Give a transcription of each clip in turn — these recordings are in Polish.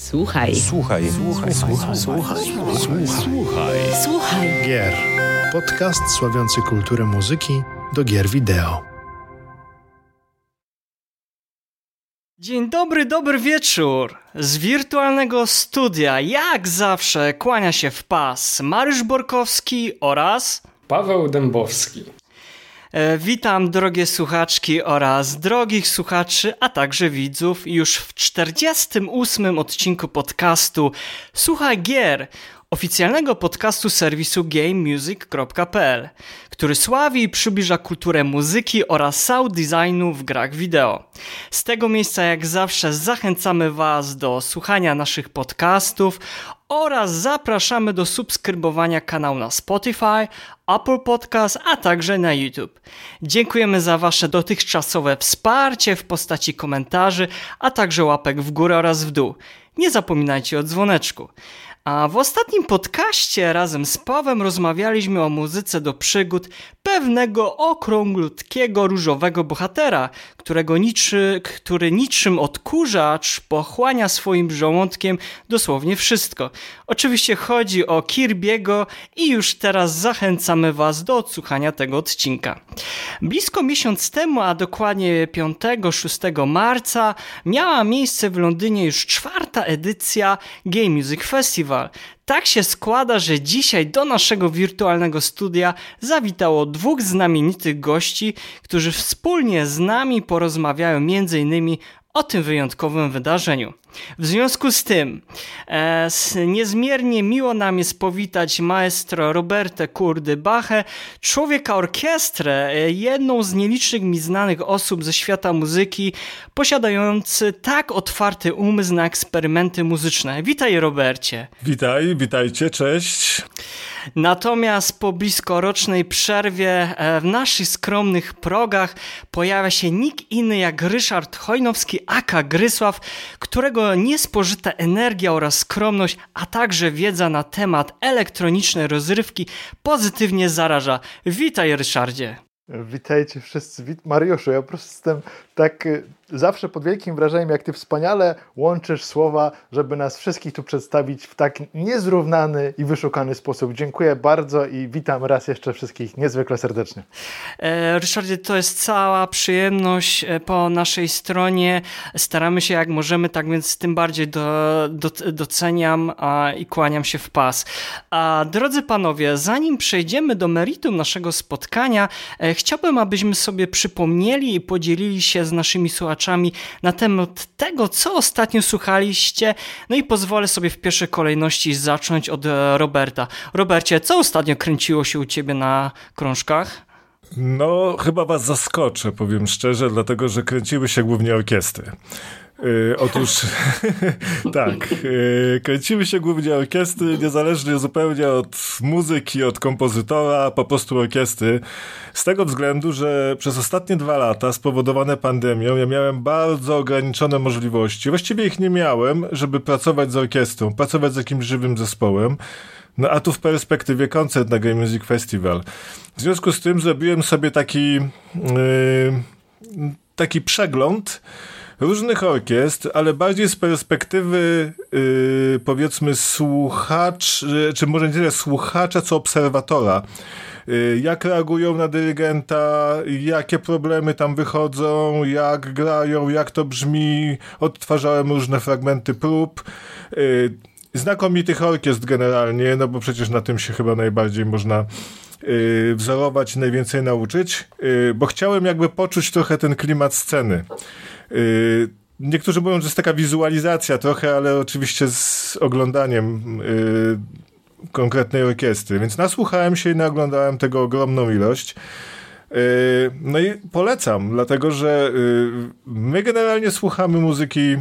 Słuchaj. Słuchaj. Słuchaj. Słuchaj. Słuchaj. Słuchaj. Słuchaj. Gier. Podcast sławiący kulturę muzyki do gier wideo. Dzień dobry, dobry wieczór. Z wirtualnego studia, jak zawsze, kłania się w pas Mariusz Borkowski oraz Paweł Dębowski. E, witam drogie słuchaczki oraz drogich słuchaczy, a także widzów już w 48 odcinku podcastu Słuchaj Gier, oficjalnego podcastu serwisu gamemusic.pl, który sławi i przybliża kulturę muzyki oraz sound designu w grach wideo. Z tego miejsca jak zawsze zachęcamy Was do słuchania naszych podcastów oraz zapraszamy do subskrybowania kanału na Spotify, Apple Podcast, a także na YouTube. Dziękujemy za Wasze dotychczasowe wsparcie w postaci komentarzy, a także łapek w górę oraz w dół. Nie zapominajcie o dzwoneczku. A w ostatnim podcaście razem z Pawem rozmawialiśmy o muzyce do przygód pewnego okrąglutkiego różowego bohatera, którego niczy, który niczym odkurzacz pochłania swoim żołądkiem dosłownie wszystko. Oczywiście chodzi o Kirby'ego i już teraz zachęcamy Was do odsłuchania tego odcinka. Blisko miesiąc temu, a dokładnie 5-6 marca, miała miejsce w Londynie już czwarta edycja Game Music Festival. Tak się składa, że dzisiaj do naszego wirtualnego studia zawitało dwóch znamienitych gości, którzy wspólnie z nami porozmawiają m.in. o tym wyjątkowym wydarzeniu. W związku z tym e, niezmiernie miło nam jest powitać maestro Robertę Kurdy Bachę, człowieka orkiestrę, e, jedną z nielicznych mi znanych osób ze świata muzyki, posiadający tak otwarty umysł na eksperymenty muzyczne. Witaj Robercie. Witaj, witajcie, cześć. Natomiast po bliskorocznej przerwie e, w naszych skromnych progach pojawia się nikt inny jak Ryszard Hojnowski, aka Grysław, którego niespożyta energia oraz skromność, a także wiedza na temat elektronicznej rozrywki pozytywnie zaraża. Witaj Ryszardzie. Witajcie wszyscy. Wit Mariuszu, ja po prostu jestem tak y, zawsze pod wielkim wrażeniem, jak ty wspaniale łączysz słowa, żeby nas wszystkich tu przedstawić w tak niezrównany i wyszukany sposób. Dziękuję bardzo i witam raz jeszcze wszystkich niezwykle serdecznie. E, Ryszardzie, to jest cała przyjemność e, po naszej stronie. Staramy się jak możemy, tak więc tym bardziej do, do, doceniam a, i kłaniam się w pas. A drodzy panowie, zanim przejdziemy do meritum naszego spotkania, e, chciałbym, abyśmy sobie przypomnieli i podzielili się z naszymi słuchaczami na temat tego, co ostatnio słuchaliście. No i pozwolę sobie w pierwszej kolejności zacząć od e, Roberta. Robercie, co ostatnio kręciło się u ciebie na krążkach? No, chyba was zaskoczę, powiem szczerze, dlatego że kręciły się głównie orkiestry. Yy, otóż tak, yy, kręciły się głównie orkiestry, niezależnie zupełnie od muzyki, od kompozytora, po prostu orkiestry. Z tego względu, że przez ostatnie dwa lata spowodowane pandemią ja miałem bardzo ograniczone możliwości. Właściwie ich nie miałem, żeby pracować z orkiestrą, pracować z jakimś żywym zespołem. No a tu w perspektywie koncert na Game Music Festival. W związku z tym zrobiłem sobie taki, yy, taki przegląd różnych orkiestr, ale bardziej z perspektywy yy, powiedzmy słuchacz, czy może nie tyle słuchacza, co obserwatora. Yy, jak reagują na dyrygenta, jakie problemy tam wychodzą, jak grają, jak to brzmi. Odtwarzałem różne fragmenty prób. Yy, znakomitych orkiestr generalnie, no bo przecież na tym się chyba najbardziej można yy, wzorować najwięcej nauczyć, bo chciałem jakby poczuć trochę ten klimat sceny. Yy, niektórzy mówią, że jest taka wizualizacja trochę, ale oczywiście z oglądaniem yy, konkretnej orkiestry, więc nasłuchałem się i naoglądałem tego ogromną ilość. Yy, no i polecam, dlatego że yy, my generalnie słuchamy muzyki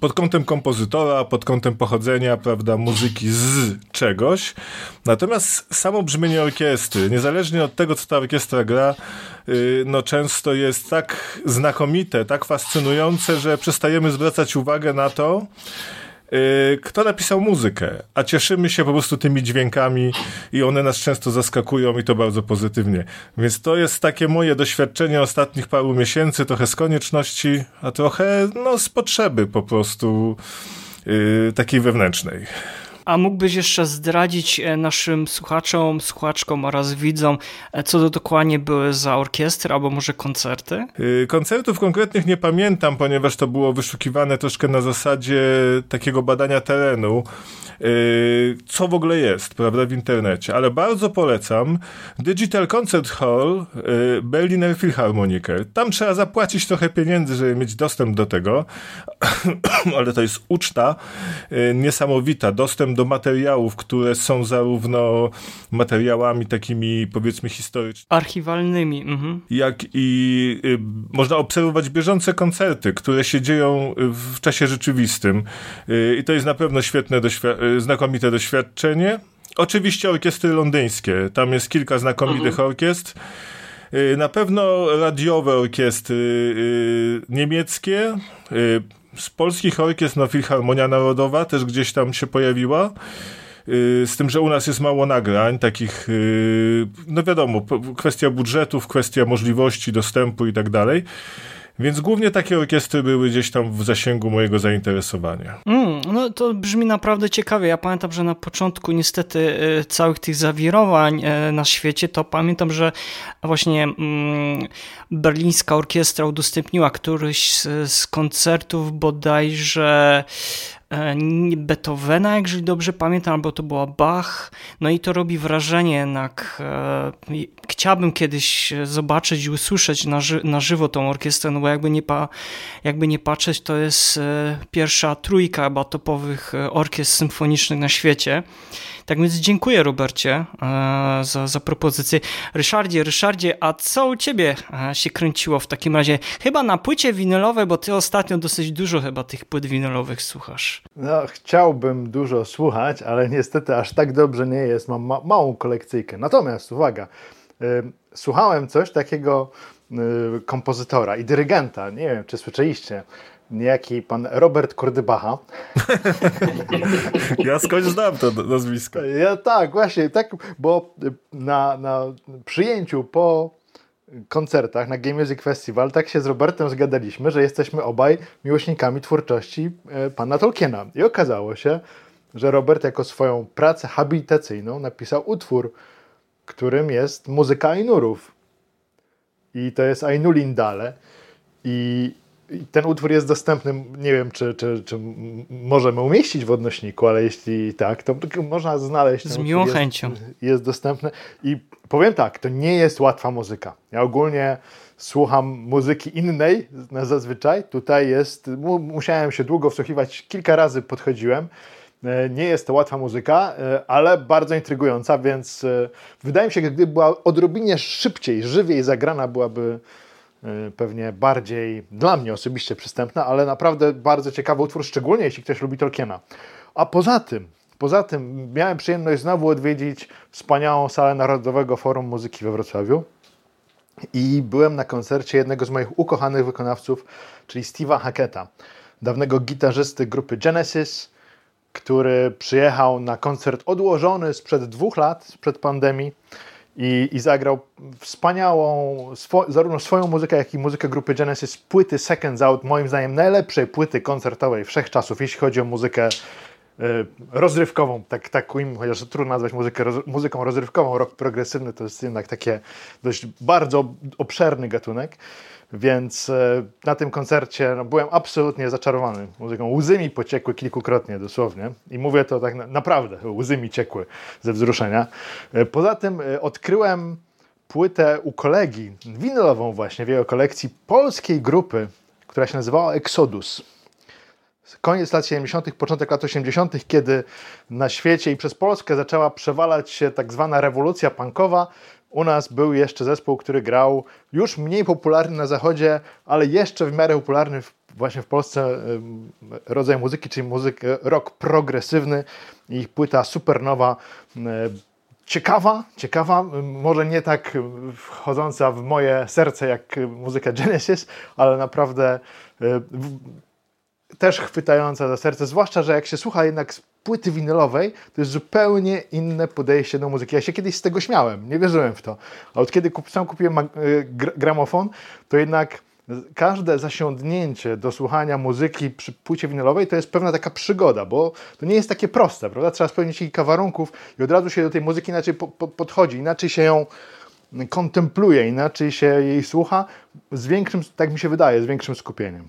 pod kątem kompozytora, pod kątem pochodzenia, prawda, muzyki z czegoś. Natomiast samo brzmienie orkiestry, niezależnie od tego, co ta orkiestra gra, no często jest tak znakomite, tak fascynujące, że przestajemy zwracać uwagę na to, y, kto napisał muzykę, a cieszymy się po prostu tymi dźwiękami i one nas często zaskakują i to bardzo pozytywnie. Więc to jest takie moje doświadczenie ostatnich paru miesięcy, trochę z konieczności, a trochę no, z potrzeby po prostu yy, takiej wewnętrznej. A mógłbyś jeszcze zdradzić e, naszym słuchaczom, słuchaczkom oraz widzom, e, co to dokładnie były za orkiestry albo może koncerty? Y, koncertów konkretnych nie pamiętam, ponieważ to było wyszukiwane troszkę na zasadzie takiego badania terenu. Y, co w ogóle jest, prawda, w internecie, ale bardzo polecam Digital Concert Hall y, Berliner Philharmoniker. Tam trzeba zapłacić trochę pieniędzy, żeby mieć dostęp do tego, ale to jest uczta niesamowita, dostęp do materiałów, które są zarówno materiałami takimi, powiedzmy, historycznymi, archiwalnymi, mhm. jak i można obserwować bieżące koncerty, które się dzieją w czasie rzeczywistym i to jest na pewno świetne doświadczenie znakomite doświadczenie. Oczywiście orkiestry londyńskie. Tam jest kilka znakomitych mhm. orkiestr. Y, na pewno radiowe orkiestry y, niemieckie. Y, z polskich orkiestr no, Filharmonia Narodowa też gdzieś tam się pojawiła. Z tym, że u nas jest mało nagrań, takich, no wiadomo, kwestia budżetów, kwestia możliwości dostępu i tak dalej. Więc głównie takie orkiestry były gdzieś tam w zasięgu mojego zainteresowania. Mm, no to brzmi naprawdę ciekawie. Ja pamiętam, że na początku niestety e, całych tych zawirowań e, na świecie, to pamiętam, że właśnie mm, berlińska orkiestra udostępniła któryś z, koncertów bodajże Beethovena, jeżeli dobrze pamiętam, albo to była Bach. No i to robi wrażenie jednak. E, chciałbym kiedyś zobaczyć i usłyszeć na, ży na żywo tą orkiestrę, no bo jakby nie, pa jakby nie patrzeć, to jest e, pierwsza trójka chyba topowych orkiestr symfonicznych na świecie. Tak więc dziękuję Robercie za, za propozycję. Ryszardzie, Ryszardzie, a co u ciebie się kręciło w takim razie? Chyba na płycie winylowej, bo ty ostatnio dosyć dużo chyba tych płyt winylowych słuchasz. No, chciałbym dużo słuchać, ale niestety aż tak dobrze nie jest. Mam ma małą kolekcyjkę. Natomiast, uwaga, y, słuchałem coś takiego y, kompozytora i dyrygenta. Nie wiem, czy słyszeliście. Niejaki pan Robert Kordybacha. ja skądś znam to nazwisko. Ja tak, właśnie, tak, bo na, na przyjęciu po koncertach na Game Music Festival tak się z Robertem zgadaliśmy, że jesteśmy obaj miłośnikami twórczości e, pana Tolkiena. I okazało się, że Robert jako swoją pracę habilitacyjną napisał utwór, którym jest muzyka Ainurów. I to jest Ainulindale. I ten utwór jest dostępny, nie wiem, czy, czy, czy możemy umieścić w odnośniku, ale jeśli tak, to można znaleźć. Z miłą jest, chęcią. Jest dostępne. I powiem tak, to nie jest łatwa muzyka. Ja ogólnie słucham muzyki innej na zazwyczaj. Tutaj jest, musiałem się długo wsłuchiwać, kilka razy podchodziłem. E, nie jest to łatwa muzyka, e, ale bardzo intrygująca, więc e, wydaje mi się, że gdyby była odrobinie szybciej, żywiej zagrana, byłaby pewnie bardziej dla mnie osobiście przystępna, ale naprawdę bardzo ciekawy utwór, szczególnie jeśli ktoś lubi Tolkiena. A poza tym, poza tym miałem przyjemność znowu odwiedzić wspaniałą salę Narodowego Forum Muzyki we Wrocławiu i byłem na koncercie jednego z moich ukochanych wykonawców, czyli Steve'a Hacketa, dawnego gitarzysty grupy Genesis, który przyjechał na koncert odłożony sprzed dwóch lat, sprzed pandemii i, i zagrał wspaniałą, swo, zarówno swoją muzykę, jak i muzykę grupy Genesis, płyty Seconds Out, moim zdaniem najlepszej płyty koncertowej wszechczasów, jeśli chodzi o muzykę y, rozrywkową, tak, tak ujmę, chociaż trudno nazwać muzykę roz, muzyką rozrywkową, rock progresywny to jest jednak takie dość bardzo obszerny gatunek. Więc e, na tym koncercie no, byłem absolutnie zaczarowany muzyką. Łzy mi pociekły kilkukrotnie dosłownie i mówię to tak na, naprawdę, łzy mi ciekły ze wzruszenia. E, poza tym e, odkryłem płytę u kolegi, winylową właśnie w jego kolekcji polskiej grupy, która się nazywała Exodus. Koniec lat 70., początek lat 80., kiedy na świecie i przez Polskę zaczęła przewalać się tak zwana rewolucja punkowa, u nas był jeszcze zespół, który grał już mniej popularny na zachodzie, ale jeszcze w miarę popularny w, właśnie w Polsce rodzaj muzyki, czyli muzyk rock progresywny. Ich płyta Supernowa ciekawa, ciekawa, może nie tak wchodząca w moje serce jak muzyka Genesis, ale naprawdę też chwytająca za serce, zwłaszcza, że jak się słucha jednak z płyty winylowej, to jest zupełnie inne podejście do muzyki. Ja się kiedyś z tego śmiałem, nie wierzyłem w to. A od kiedy kup, sam kupiłem y, gramofon, to jednak każde zasiądnięcie do słuchania muzyki przy płycie winylowej to jest pewna taka przygoda, bo to nie jest takie proste, prawda? Trzeba spełnić kilka warunków i od razu się do tej muzyki inaczej po, po, podchodzi, inaczej się ją kontempluje, inaczej się jej słucha, z większym, tak mi się wydaje, z większym skupieniem.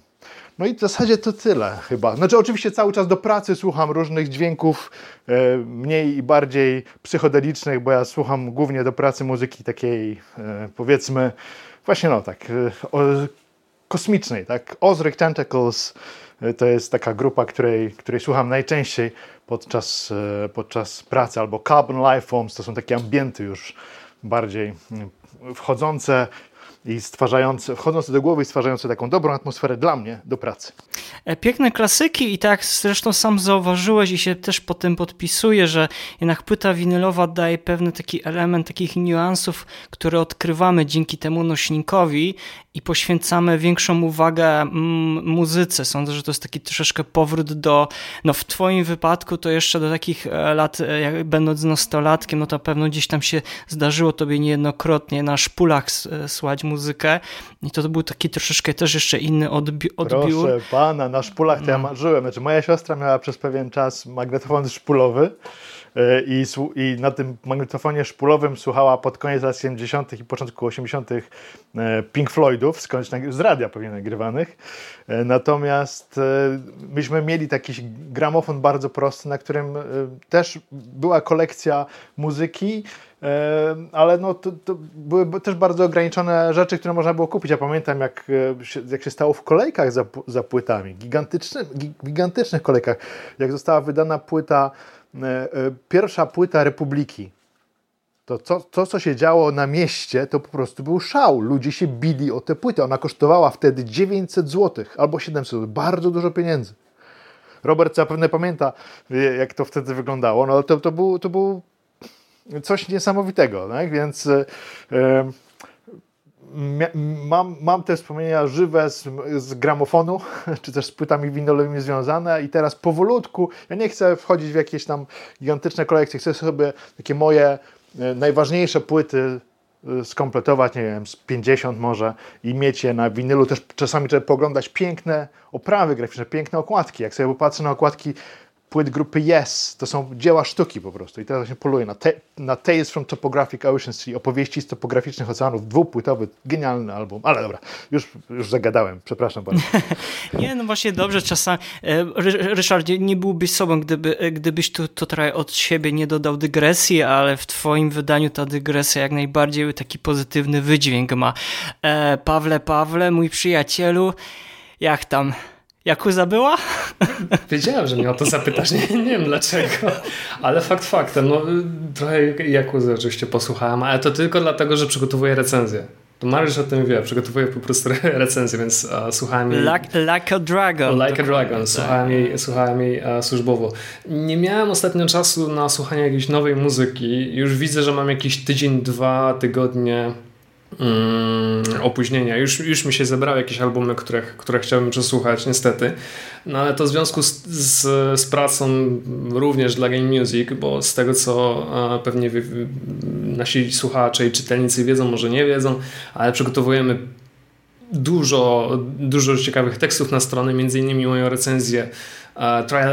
No i w zasadzie to tyle chyba. Znaczy oczywiście cały czas do pracy słucham różnych dźwięków e, mniej i bardziej psychodelicznych, bo ja słucham głównie do pracy muzyki takiej e, powiedzmy właśnie no tak e, o, kosmicznej, tak? Ozric Tentacles e, to jest taka grupa, której, której słucham najczęściej podczas, e, podczas pracy, albo Carbon Lifeforms, to są takie ambienty już bardziej mm, wchodzące i stwarzające, wchodzące do głowy i stwarzające taką dobrą atmosferę dla mnie do pracy. E, piękne klasyki i tak zresztą sam zauważyłeś i się też po tym podpisuję, że jednak płyta winylowa daje pewny taki element takich niuansów, które odkrywamy dzięki temu nośnikowi i poświęcamy większą uwagę mm, muzyce. Sądzę, że to jest taki troszeczkę powrót do, no w twoim wypadku to jeszcze do takich e, lat, e, jak będąc nastolatkiem, no to pewno gdzieś tam się zdarzyło tobie niejednokrotnie na szpulach słuchać muzykę i to, to był taki troszeczkę też jeszcze inny odbi odbiór. Proszę pana, na szpulach to ja no. marzyłem. Znaczy, moja siostra miała przez pewien czas magnetofon szpulowy e, i, i na tym magnetofonie szpulowym słuchała pod koniec lat 70. i początku 80. E, Pink Floydów, skądś z radia pewnie nagrywanych. E, natomiast myśmy mieli taki gramofon bardzo prosty, na którym też była kolekcja muzyki, ale no, to, to, były też bardzo ograniczone rzeczy, które można było kupić. Ja pamiętam, jak e, się, jak się stało w kolejkach za, za płytami, gigantycznych, gigantycznych kolejkach, jak została wydana płyta, e, e, pierwsza płyta Republiki. To, to, to, co się działo na mieście, to po prostu był szał. Ludzie się bili o tę płytę. Ona kosztowała wtedy 900 zł albo 700 zł. Bardzo dużo pieniędzy. Robert zapewne pamięta, jak to wtedy wyglądało. No, to, to, był, to był coś niesamowitego, tak? więc e, mam, mam te wspomnienia żywe z, z, gramofonu, czy też z płytami winylowymi związane i teraz powolutku, ja nie chcę wchodzić w jakieś tam gigantyczne kolekcje, chcę sobie takie moje e, najważniejsze płyty e, skompletować, nie wiem, z 50 może i mieć je na winylu. Też czasami trzeba poglądać piękne oprawy graficzne, piękne okładki. Jak sobie popatrzę na okładki płyt grupy Yes. To są dzieła sztuki po prostu. I teraz właśnie poluję na, te, na Tales from Topographic Oceans, czyli opowieści z topograficznych oceanów, dwupłytowy, genialny album. Ale dobra, już, już zagadałem, przepraszam bardzo. nie, no właśnie dobrze czasami. E, Ryszardzie, nie byłbyś sobą, gdyby, gdybyś tu tutaj od siebie nie dodał dygresji, ale w twoim wydaniu ta dygresja jak najbardziej taki pozytywny wydźwięk ma. E, Pawle, Pawle, mój przyjacielu, jak tam? Jakuza była? Wiedziałem, że mnie o to zapytasz. Nie, nie wiem dlaczego. Ale fakt faktem. No, trochę Jakuzy oczywiście posłuchałem, ale to tylko dlatego, że przygotowuję recenzję. To Mariusz o tym wie, przygotowuję po prostu recenzję, więc uh, słuchałem jej... Like, like, a Dragon. Like a Dragon, tak. słuchałem jej, słuchałem jej uh, służbowo. Nie miałem ostatnio czasu na słuchanie jakiejś nowej muzyki. Już widzę, że mam jakiś tydzień, dwa tygodnie Mm, opóźnienia. Już, już mi się zebrały jakieś albumy, które, które chciałbym przesłuchać, niestety. No ale to w związku z, z, z pracą również dla Game Music, bo z tego co pewnie nasi słuchacze i czytelnicy wiedzą, może nie wiedzą, ale przygotowujemy dużo, dużo ciekawych tekstów na stronę, między innymi moją recenzję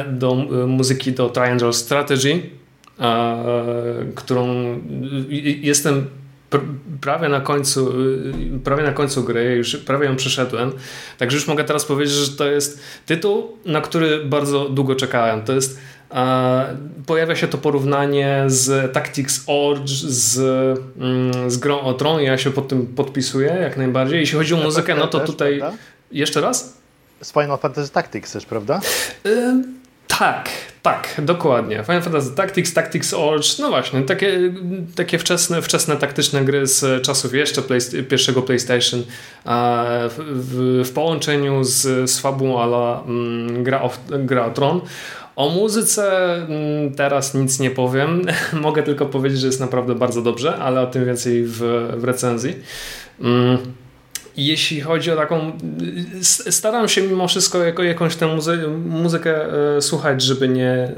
do muzyki do Triangle Strategy, którą jestem prawie na końcu, y, prawie na końcu gry, już prawie ją przeszedłem. Także już mogę teraz powiedzieć, że to jest tytuł, na który bardzo długo czekałem. To jest pojawia się to porównanie z Tactics Orge z, mm, z grą o Tron. Ja się pod tym podpisuję jak najbardziej. Jeśli chodzi o muzykę, no to tutaj... Jeszcze raz? Z Final Fantasy Tactics też, prawda? Tak, tak, dokładnie. Final Fantasy Tactics, Tactics Orge, no właśnie, takie, takie wczesne, wczesne taktyczne gry z czasów jeszcze play, pierwszego PlayStation w, w, w, połączeniu z, z fabułą ala mm, gra, gra o Tron. O muzyce mm, teraz nic nie powiem. Mogę tylko powiedzieć, że jest naprawdę bardzo dobrze, ale o tym więcej w, w recenzji. Mm. Jeśli chodzi o taką. Staram się mimo wszystko jako, jakąś tę muzy muzykę e, słuchać, żeby nie,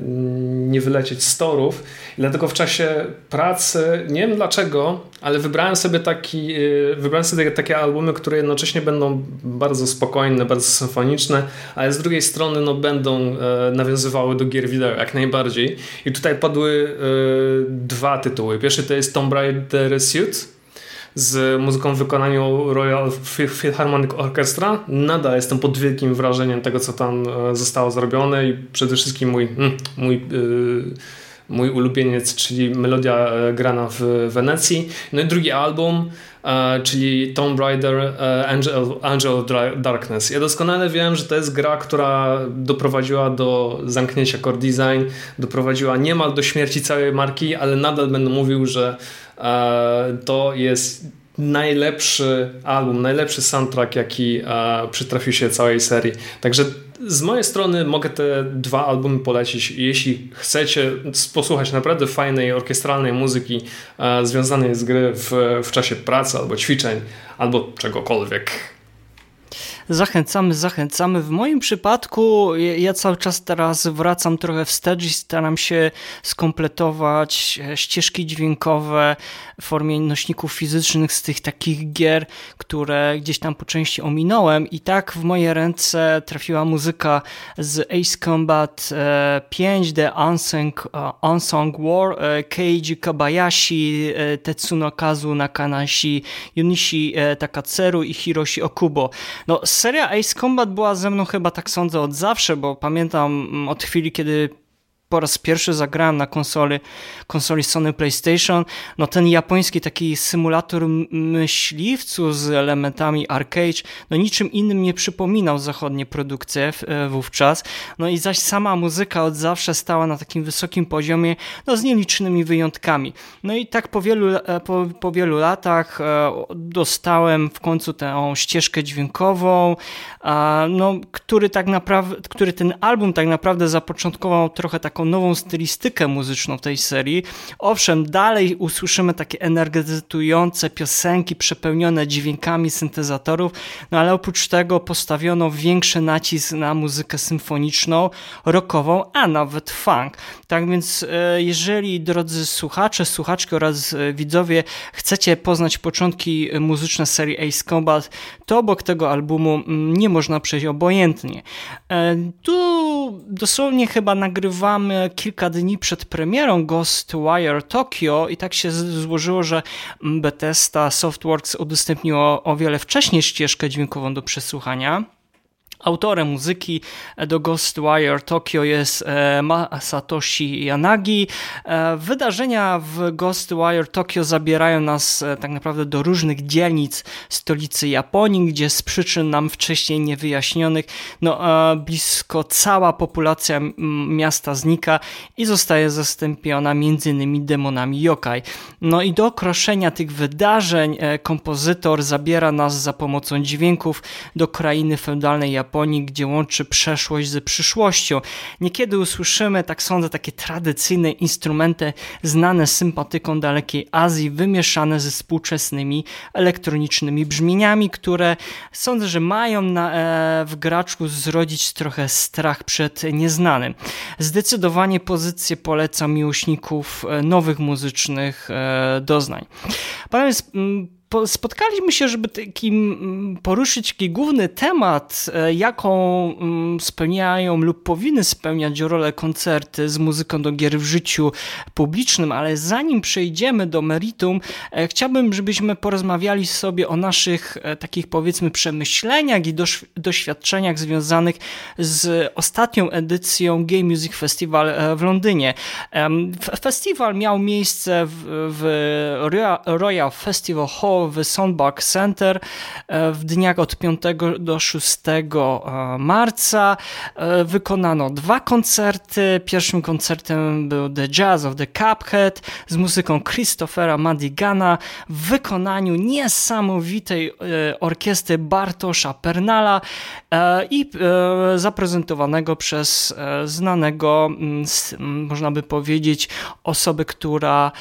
nie wylecieć z torów. Dlatego w czasie pracy, nie wiem dlaczego, ale wybrałem sobie, taki, e, wybrałem sobie takie albumy, które jednocześnie będą bardzo spokojne, bardzo symfoniczne, ale z drugiej strony no, będą e, nawiązywały do gier wideo jak najbardziej. I tutaj padły dwa tytuły. Pierwszy to jest Tomb Raider Suit z muzyką w wykonaniu Royal Philharmonic Orchestra. Nadal jestem pod wielkim wrażeniem tego, co tam e, zostało zrobione i przede wszystkim mój, mm, mój yy, mój ulubieniec, czyli melodia e, grana w Wenecji. No i drugi album, czyli Tomb Raider Angel, Angel Darkness. Ja doskonale wiem, że to jest gra, która doprowadziła do zamknięcia core design, doprowadziła niemal do śmierci całej marki, ale nadal będę mówił, że E, to jest najlepszy album, najlepszy soundtrack, jaki e, przytrafił się całej serii. Także z mojej strony mogę te dwa albumy polecić. Jeśli chcecie posłuchać naprawdę fajnej orkiestralnej muzyki e, związanej z gry w, w czasie pracy albo ćwiczeń, albo czegokolwiek. Zachęcamy, zachęcamy. W moim przypadku ja cały czas teraz wracam trochę wstecz i staram się skompletować ścieżki dźwiękowe w formie nośników fizycznych z tych takich gier, które gdzieś tam po części ominąłem i tak w moje ręce trafiła muzyka z Ace Combat 5, e, The Unsung, e, Unsung War, e, Keiji Kabayashi, Tetsuno Kazu Nakanashi, Yunishi Takatseru i Hiroshi Okubo. No, seria Ace Combat była ze mną chyba tak sądzę od zawsze, bo pamiętam mm, od chwili, kiedy po raz pierwszy zagrałem na konsoli, konsoli Sony PlayStation, no ten japoński taki symulator myśliwcu z elementami arcade, no niczym innym nie przypominał zachodnie produkcje e, wówczas, no i zaś sama muzyka od zawsze stała na takim wysokim poziomie, no z nielicznymi wyjątkami. No i tak po wielu, e, po, po wielu latach e, dostałem w końcu tę ścieżkę dźwiękową, no, który tak naprawdę, który ten album tak naprawdę zapoczątkował trochę taką taką nową stylistykę muzyczną tej serii. Owszem, dalej usłyszymy takie energetyzujące piosenki przepełnione dźwiękami syntezatorów, no ale oprócz tego postawiono większy nacisk na muzykę symfoniczną, rockową, a nawet funk. Tak więc e, jeżeli drodzy słuchacze, słuchaczki oraz e, widzowie chcecie poznać początki muzyczne serii Ace Combat, to obok tego albumu mm, nie można przejść obojętnie. E, tu dosłownie chyba nagrywamy kilka dni przed premierą Ghostwire Tokyo i tak się złożyło, że Bethesda Softworks udostępniło o wiele wcześniej ścieżkę dźwiękową do przesłuchania. Autorem muzyki do Ghostwire Tokyo jest e, Masatoshi Yanagi. E, wydarzenia w Ghostwire Tokyo zabierają nas e, tak naprawdę do różnych dzielnic stolicy Japonii, gdzie z przyczyn nam wcześniej niewyjaśnionych no, blisko cała populacja miasta znika i zostaje zastąpiona m.in. demonami yokai. No i do okroszenia tych wydarzeń kompozytor zabiera nas za pomocą dźwięków do krainy feudalnej Japonii Japonii, gdzie łączy przeszłość z przyszłością. Niekiedy usłyszymy, tak sądzę, takie tradycyjne instrumenty znane sympatyką dalekiej Azji, wymieszane ze współczesnymi elektronicznymi brzmieniami, które sądzę, że mają na, e, w graczu zrodzić trochę strach przed nieznanym. Zdecydowanie pozycję polecam miłośników e, nowych muzycznych e, doznań. Natomiast spotkaliśmy się, żeby takim mm, poruszyć taki główny temat, e, jaką mm, spełniają lub powinny spełniać rolę koncerty z muzyką do gier w życiu publicznym, ale zanim przejdziemy do meritum, e, chciałbym, żebyśmy porozmawiali sobie o naszych e, takich powiedzmy przemyśleniach i doświadczeniach związanych z ostatnią edycją Game Music Festival w Londynie. Festiwal miał miejsce w, w Royal Festival Hall w Soundback Center e, w dniach od 5 do 6 e, marca. E, wykonano dwa koncerty. Pierwszym koncertem był The Jazz of the Cuphead z muzyką Christophera Madigana w wykonaniu niesamowitej orkiestry Bartosza Pernala i zaprezentowanego przez znanego, można by powiedzieć, osobę, która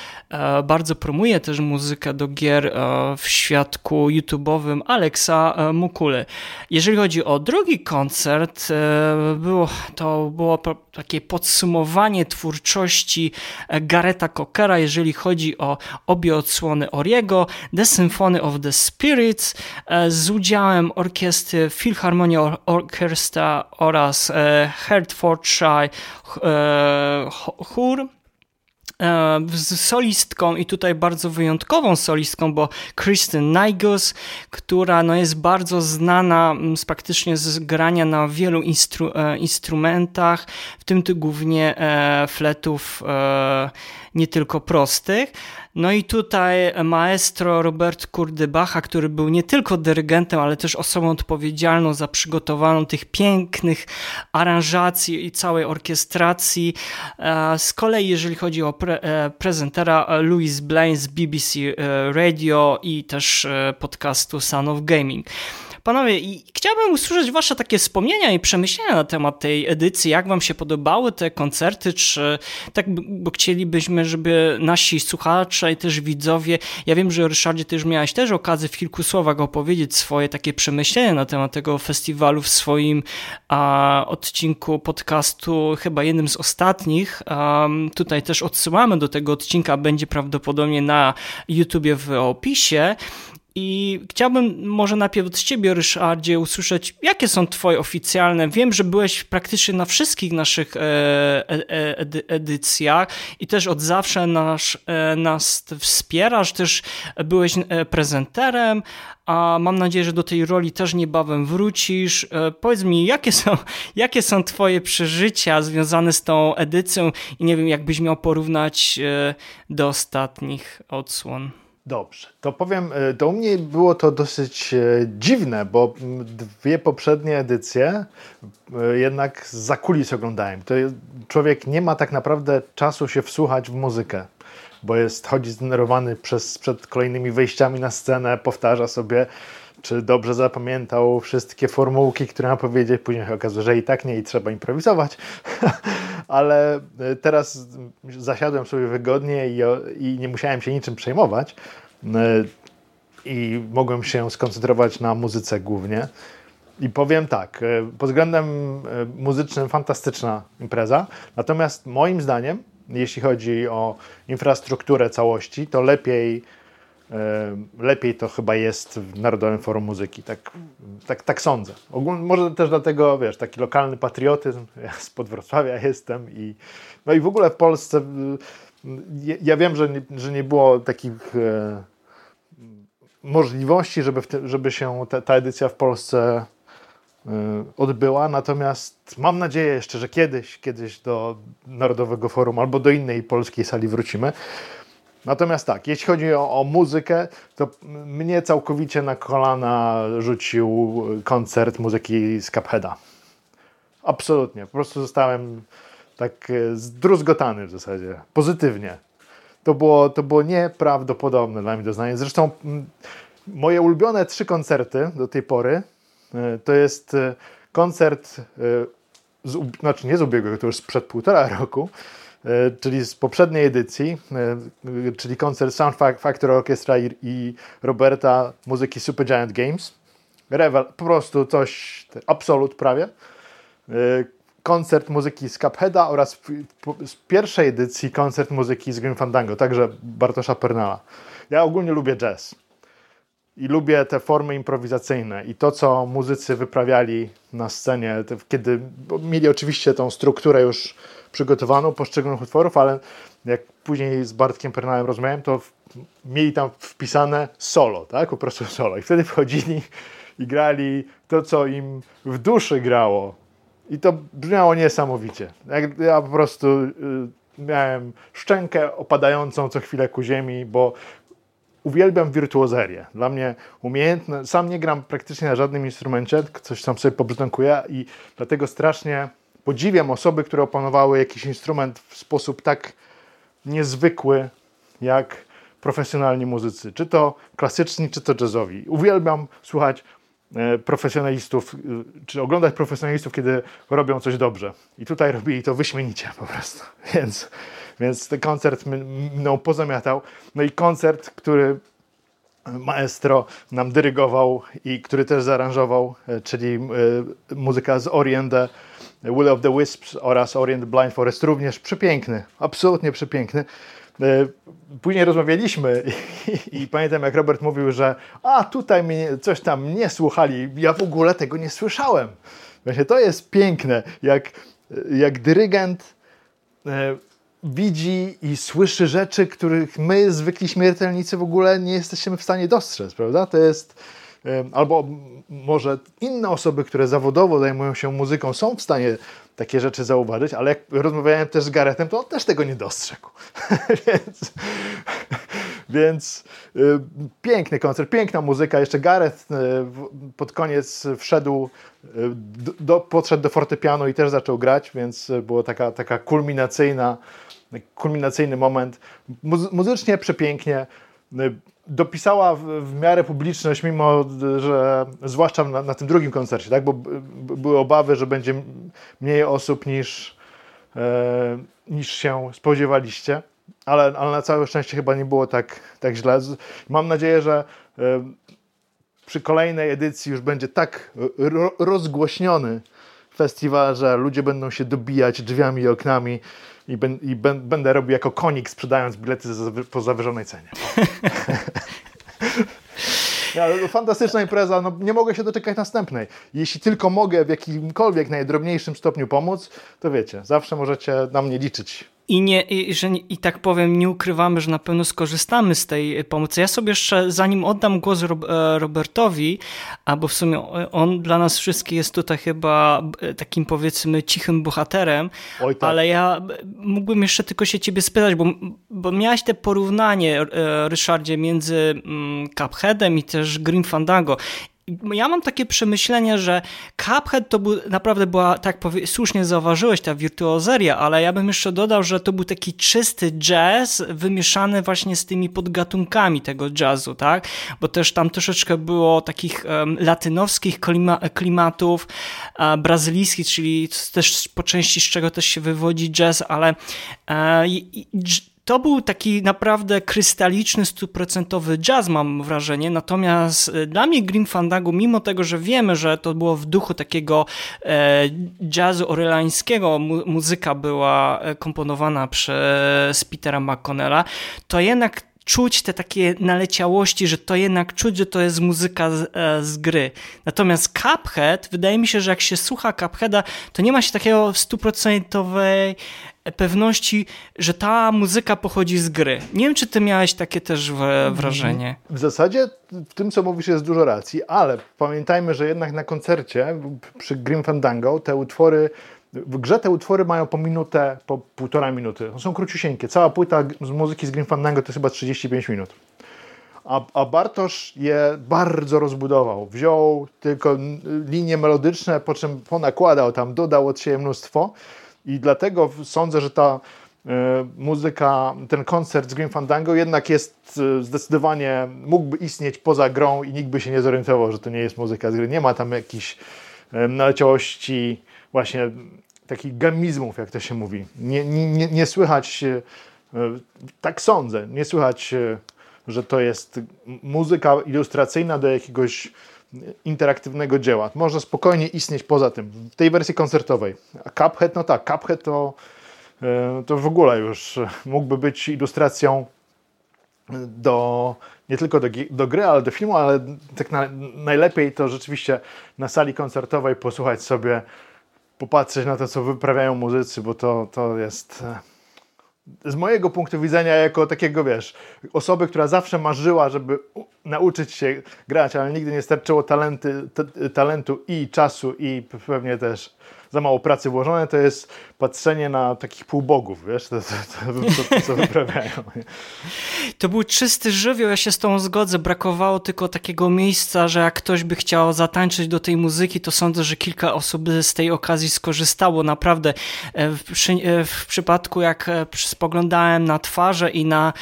bardzo promuje też muzykę do gier w świadku YouTube'owym Alexa Mukule. Jeżeli chodzi o drugi koncert, było, to było takie podsumowanie twórczości Gareta Cockera, jeżeli chodzi o obie odsłony Oriego, The Symphony of the Spirits z udziałem orkiestry Philharmonia Orchestra oraz Hertfordshire Chór z solistką i tutaj bardzo wyjątkową solistką, bo Kristen Naigus, która no jest bardzo znana z praktycznie z grania na wielu instru e, instrumentach, w tym ty głównie e, fletów e, nie tylko prostych. No i tutaj maestro Robert Kurdybacha, który był nie tylko dyrygentem, ale też osobą odpowiedzialną za przygotowaną tych pięknych aranżacji i całej orkiestracji. E, z kolei jeżeli chodzi o pre e, prezentera Louis Blaine z BBC e, Radio i też podcastu Son of Gaming. Panowie, i chciałbym usłyszeć wasze takie wspomnienia i przemyślenia na temat tej edycji. Jak wam się podobały te koncerty, czy tak, bo chcielibyśmy, żeby nasi słuchacze i też widzowie, ja wiem, że Ryszardzie, ty już miałeś też okazję w kilku słowach opowiedzieć swoje takie przemyślenia na temat tego festiwalu w swoim a, odcinku podcastu, chyba jednym z ostatnich. tutaj też odsyłamy do tego odcinka, będzie prawdopodobnie na YouTubie w opisie. I chciałbym może najpierw od Ciebie, Ryszardzie, usłyszeć, jakie są Twoje oficjalne. Wiem, że byłeś praktycznie na wszystkich naszych e, e, edycjach i też od zawsze nas, e, nas wspierasz, też byłeś prezenterem, a mam nadzieję, że do tej roli też niebawem wrócisz. Powiedz mi, jakie są, jakie są Twoje przeżycia związane z tą edycją i nie wiem, jakbyś miał porównać do ostatnich odsłon. Dobrze, to powiem, e, to u mnie było to dosyć e, dziwne, bo dwie poprzednie edycje e, jednak za kulis oglądałem. To człowiek nie ma tak naprawdę czasu się wsłuchać w muzykę, bo jest, chodzi zdenerwowany przez, przed kolejnymi wejściami na scenę, powtarza sobie, czy dobrze zapamiętał wszystkie formułki, które ma powiedzieć. Później się okazuje, że i tak nie i trzeba improwizować. Ale teraz zasiadłem sobie wygodnie i, i nie musiałem się niczym przejmować i mogłem się skoncentrować na muzyce głównie. I powiem tak, e, pod względem e, muzycznym fantastyczna impreza, natomiast moim zdaniem, jeśli chodzi o infrastrukturę całości, to lepiej, e, lepiej to chyba jest w Narodowym Forum Muzyki, tak, tak, tak sądzę. Może też dlatego, wiesz, taki lokalny patriotyzm, ja spod Wrocławia jestem i no i w ogóle w Polsce ja wiem, że nie, że nie było takich możliwości, żeby, żeby się te, ta edycja w Polsce y, odbyła. Natomiast mam nadzieję jeszcze, że kiedyś, kiedyś do Narodowego Forum albo do innej polskiej sali wrócimy. Natomiast tak, jeśli chodzi o, o, muzykę, to mnie całkowicie na kolana rzucił koncert muzyki z Cupheada. Absolutnie. Po prostu zostałem tak y, zdruzgotany w zasadzie. Pozytywnie. To było, to było nieprawdopodobne dla mnie doznanie. Zresztą moje ulubione trzy koncerty do tej pory e, to jest e, koncert, e, z, znaczy nie z ubiegłego, to już sprzed półtora roku, czyli z poprzedniej edycji, czyli koncert Sound Factory Orchestra i, Roberta muzyki Super Giant Games. Rewel, po prostu coś, absolut prawie koncert muzyki z Cupheada oraz z pierwszej edycji koncert muzyki z Grim Fandango, także Bartosza Pernala. Ja ogólnie lubię jazz i lubię te formy improwizacyjne i to, co muzycy wyprawiali na scenie, kiedy mieli oczywiście tą strukturę już przygotowaną poszczególnych utworów, ale jak później z Bartkiem Pernalem rozmawiałem, to mieli tam wpisane solo, tak? Po prostu solo. I wtedy wchodzili i grali to, co im w duszy grało, i to brzmiało niesamowicie. Jak ja po prostu y, miałem szczękę opadającą co chwilę ku ziemi, bo uwielbiam wirtuozerię. Dla mnie umiejętne, sam nie gram praktycznie na żadnym instrumencie, coś tam sobie pobrzdąkuję i dlatego strasznie podziwiam osoby, które opanowały jakiś instrument w sposób tak niezwykły, jak profesjonalni muzycy, czy to klasyczni, czy to jazzowi. Uwielbiam słuchać E, profesjonalistów, e, czy oglądać profesjonalistów, kiedy robią coś dobrze. I tutaj robili to wyśmienicie po prostu. Więc, więc ten koncert mną pozamiatał. No i koncert, który maestro nam dyrygował i który też zaaranżował, czyli muzyka z Orient Will of the Wisps oraz Orient Blind Forest również przepiękny, absolutnie przepiękny. E, później rozmawialiśmy i, i, pamiętam, jak Robert mówił, że a tutaj mnie coś tam nie słuchali. Ja w ogóle tego nie słyszałem. Właśnie to jest piękne, jak, jak dyrygent e, widzi i słyszy rzeczy, których my, zwykli śmiertelnicy, w ogóle nie jesteśmy w stanie dostrzec, prawda? To jest albo może inne osoby, które zawodowo zajmują się muzyką, są w stanie takie rzeczy zauważyć, ale jak rozmawiałem też z Garethem, to on też tego nie dostrzegł. więc więc y, piękny koncert, piękna muzyka. Jeszcze Gareth y, pod koniec wszedł, y, do, podszedł do fortepianu i też zaczął grać, więc było taka, taka kulminacyjna, kulminacyjny moment. muzycznie przepięknie dopisała w, w, miarę publiczność, mimo że zwłaszcza na, na tym drugim koncercie, tak? bo były obawy, że będzie mniej osób niż, e, niż się spodziewaliście, ale, ale na całe szczęście chyba nie było tak, tak źle. Mam nadzieję, że e, przy kolejnej edycji już będzie tak ro, rozgłośniony festiwal, że ludzie będą się dobijać drzwiami i oknami i, ben, i ben, będę robił jako konik sprzedając bilety za, po zawyżonej cenie. Ja, fantastyczna impreza, no, nie mogę się doczekać następnej. Jeśli tylko mogę w jakimkolwiek najdrobniejszym stopniu pomóc, to wiecie, zawsze możecie na mnie liczyć. I, nie, i, że, I tak powiem, nie ukrywamy, że na pewno skorzystamy z tej pomocy. Ja sobie jeszcze, zanim oddam głos e, Robertowi, albo w sumie on dla nas wszystkich jest tutaj chyba e, takim powiedzmy cichym bohaterem, Oj, tak. ale ja mógłbym jeszcze tylko się ciebie spytać, bo, bo miałeś te porównanie, e, Ryszardzie, między mm, Cupheadem i też Grim Fandango ja mam takie przemyślenie, że Cuphead to był, naprawdę była, tak powie, słusznie zauważyłeś, ta wirtuozeria, ale ja bym jeszcze dodał, że to był taki czysty jazz wymieszany właśnie z tymi podgatunkami tego jazzu, tak? Bo też tam troszeczkę było takich um, latynowskich klima, klimatów, um, brazylijskich, czyli też po części z czego też się wywodzi jazz, ale um, to był taki naprawdę krystaliczny, stuprocentowy jazz, mam wrażenie. Natomiast e, dla mnie Grim Fandango, mimo tego, że wiemy, że to było w duchu takiego e, jazzu orelańskiego, mu muzyka była e, komponowana przez Petera McConnella, to jednak czuć te takie naleciałości, że to jednak czuć, że to jest muzyka z, e, z, gry. Natomiast Cuphead, wydaje mi się, że jak się słucha Cupheada, to nie ma się takiego stuprocentowej pewności, że ta muzyka pochodzi z gry. Nie wiem, czy ty miałeś takie też wrażenie. W zasadzie w tym, co mówisz, jest dużo racji, ale pamiętajmy, że jednak na koncercie przy Grim Fandango te utwory w grze te utwory mają po minutę, po półtora minuty. Są króciusieńkie. Cała płyta z muzyki z Grim Fandango to jest chyba 35 minut. A, a Bartosz je bardzo rozbudował. Wziął tylko linie melodyczne, po czym ponakładał tam, dodał od siebie mnóstwo i dlatego sądzę, że ta y, muzyka, ten koncert z Green Fandango jednak jest y, zdecydowanie, mógłby istnieć poza grą i nikt by się nie zorientował, że to nie jest muzyka z gry. Nie ma tam jakichś y, naleciałości, właśnie takich gamizmów, jak to się mówi. Nie, nie, nie słychać, tak sądzę, nie słychać, że to jest muzyka ilustracyjna do jakiegoś interaktywnego dzieła. Może spokojnie istnieć poza tym, w tej wersji koncertowej. A Cuphead, no tak, Cuphead to, e, to w ogóle już mógłby być ilustracją do, nie tylko do, do gry, ale do filmu, ale tak na, najlepiej to rzeczywiście na sali koncertowej posłuchać sobie, popatrzeć na to, co wyprawiają muzycy, bo to, to jest e, z mojego punktu widzenia, jako takiego, wiesz, osoby, która zawsze marzyła, żeby nauczyć się grać, ale nigdy nie starczyło talenty, talentu i czasu i pewnie też za mało pracy włożone, to jest patrzenie na takich półbogów, wiesz, to, to, co wyprawiają. To był czysty żywioł, ja się z tą zgodzę, brakowało tylko takiego miejsca, że jak ktoś by chciał zatańczyć do tej muzyki, to sądzę, że kilka osób z tej okazji skorzystało, naprawdę. E, w, przy, e, w przypadku, jak e, spoglądałem na twarze i na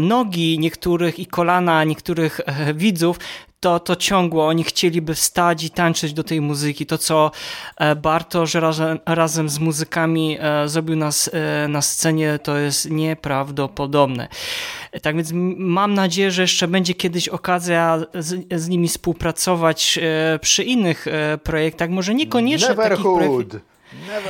nogi niektórych i kolana niektórych widzów, to, to ciągło. Oni chcieliby wstać i tańczyć do tej muzyki. To, co e, Bartosz razem, razem z muzykami e, zrobił na, e, na scenie, to jest nieprawdopodobne. Tak więc mam nadzieję, że jeszcze będzie kiedyś okazja z, z nimi współpracować przy innych projektach. Może niekoniecznie Neverhood. takich projektach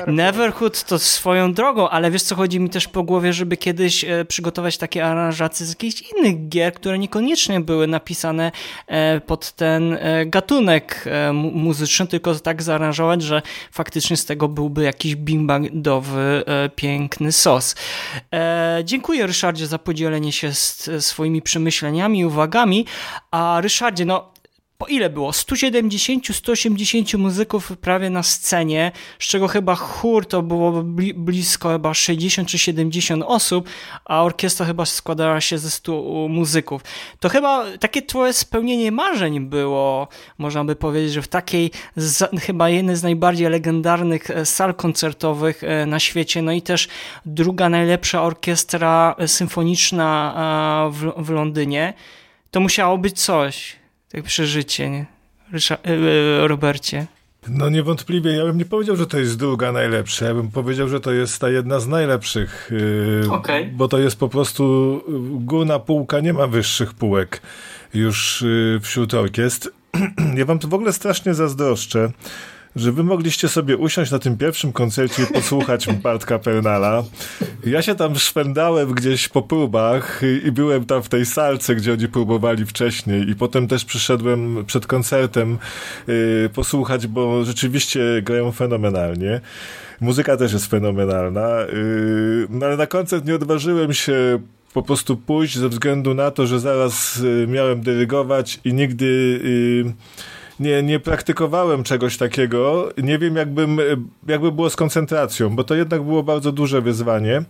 Neverhood. To swoją drogą, ale wiesz co, chodzi mi też po głowie, żeby kiedyś e, przygotować takie aranżacje z jakichś innych gier, które niekoniecznie były napisane e, pod ten e, gatunek muzyczny, tylko tak zaaranżować, że faktycznie z tego byłby jakiś bimbandowy, piękny sos. Dziękuję Ryszardzie za podzielenie się z swoimi przemyśleniami i uwagami, a Ryszardzie, no po ile było? 170-180 muzyków prawie na scenie, z czego chyba chór to było blisko chyba 60 czy 70 osób, a orkiestra chyba składała się ze 100 muzyków. To chyba takie twoje spełnienie marzeń było, można by powiedzieć, że w takiej chyba jednej z najbardziej legendarnych e, sal koncertowych e, na świecie, no i też druga najlepsza orkiestra symfoniczna e, w, w Londynie. To musiało być coś tak przeżycie, nie? Rysza, e, e, Robercie. No niewątpliwie, ja bym nie powiedział, że to jest druga najlepsza, ja bym powiedział, że to jest ta jedna z najlepszych, yy, okay. bo to jest po prostu górna półka, nie ma wyższych półek już yy, wśród orkiestr. ja wam to w ogóle strasznie zazdroszczę, że wy mogliście sobie usiąść na tym pierwszym koncercie i posłuchać Bartka Pernala. Ja się tam szwendałem gdzieś po próbach i byłem tam w tej salce, gdzie oni próbowali wcześniej i potem też przyszedłem przed koncertem yy, posłuchać, bo rzeczywiście grają fenomenalnie. Muzyka też jest fenomenalna, yy, no ale na koncert nie odważyłem się po prostu pójść ze względu na to, że zaraz y, miałem dyrygować i nigdy y, nie, nie praktykowałem czegoś takiego. Nie wiem, jakbym, jakby było z koncentracją, bo to jednak było bardzo duże wyzwanie.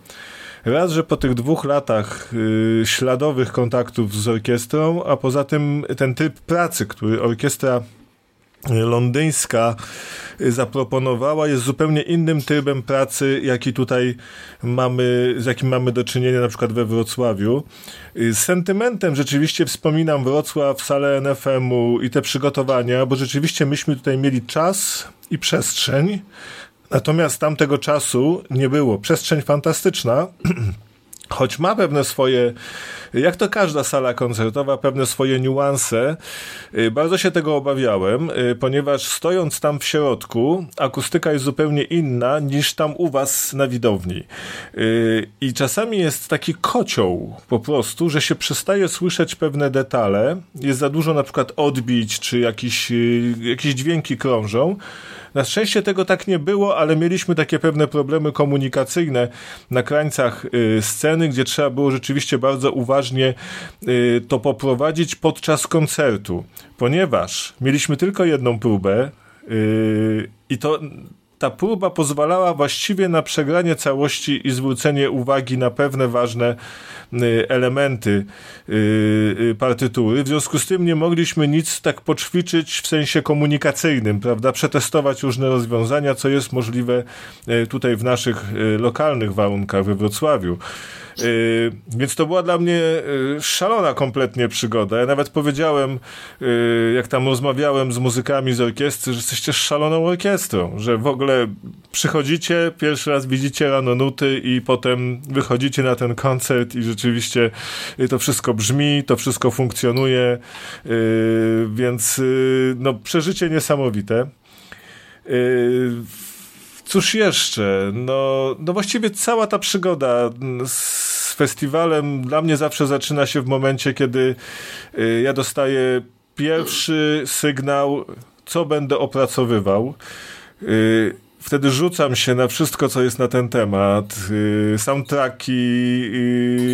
Raz, że po tych dwóch latach y, śladowych kontaktów z orkiestrą, a poza tym ten typ pracy, który orkiestra londyńska zaproponowała, jest zupełnie innym trybem pracy, jaki tutaj mamy, z jakim mamy do czynienia na przykład we Wrocławiu. Z sentymentem rzeczywiście wspominam Wrocław, salę NFM-u i te przygotowania, bo rzeczywiście myśmy tutaj mieli czas i przestrzeń, natomiast tamtego czasu nie było. Przestrzeń fantastyczna, choć ma pewne swoje, jak to każda sala koncertowa, pewne swoje niuanse. Y, bardzo się tego obawiałem, y, ponieważ stojąc tam w środku, akustyka jest zupełnie inna niż tam u was na widowni. Y, I czasami jest taki kocioł po prostu, że się przestaje słyszeć pewne detale, jest za dużo na przykład odbić, czy jakieś, jakieś dźwięki krążą. Na szczęście tego tak nie było, ale mieliśmy takie pewne problemy komunikacyjne na krańcach y, sceny, gdzie trzeba było rzeczywiście bardzo uważnie y, to poprowadzić podczas koncertu, ponieważ mieliśmy tylko jedną próbę y, i to ta próba pozwalała właściwie na przegranie całości i zwrócenie uwagi na pewne ważne y, elementy y, y, partytury. W związku z tym nie mogliśmy nic tak poćwiczyć w sensie komunikacyjnym, prawda? Przetestować różne rozwiązania, co jest możliwe tutaj w naszych lokalnych warunkach we Wrocławiu. Yy, więc to była dla mnie yy, szalona kompletnie przygoda. Ja nawet powiedziałem, yy, jak tam rozmawiałem z muzykami z orkiestry, że jesteście szaloną orkiestrą, że w ogóle przychodzicie, pierwszy raz widzicie rano nuty i potem wychodzicie na ten koncert i rzeczywiście to wszystko brzmi, to wszystko funkcjonuje, więc no, przeżycie niesamowite. Cóż jeszcze? No, no właściwie cała ta przygoda z festiwalem dla mnie zawsze zaczyna się w momencie, kiedy y, ja dostaję pierwszy sygnał, co będę opracowywał. Y, wtedy rzucam się na wszystko, co jest na ten temat. Y, soundtracki,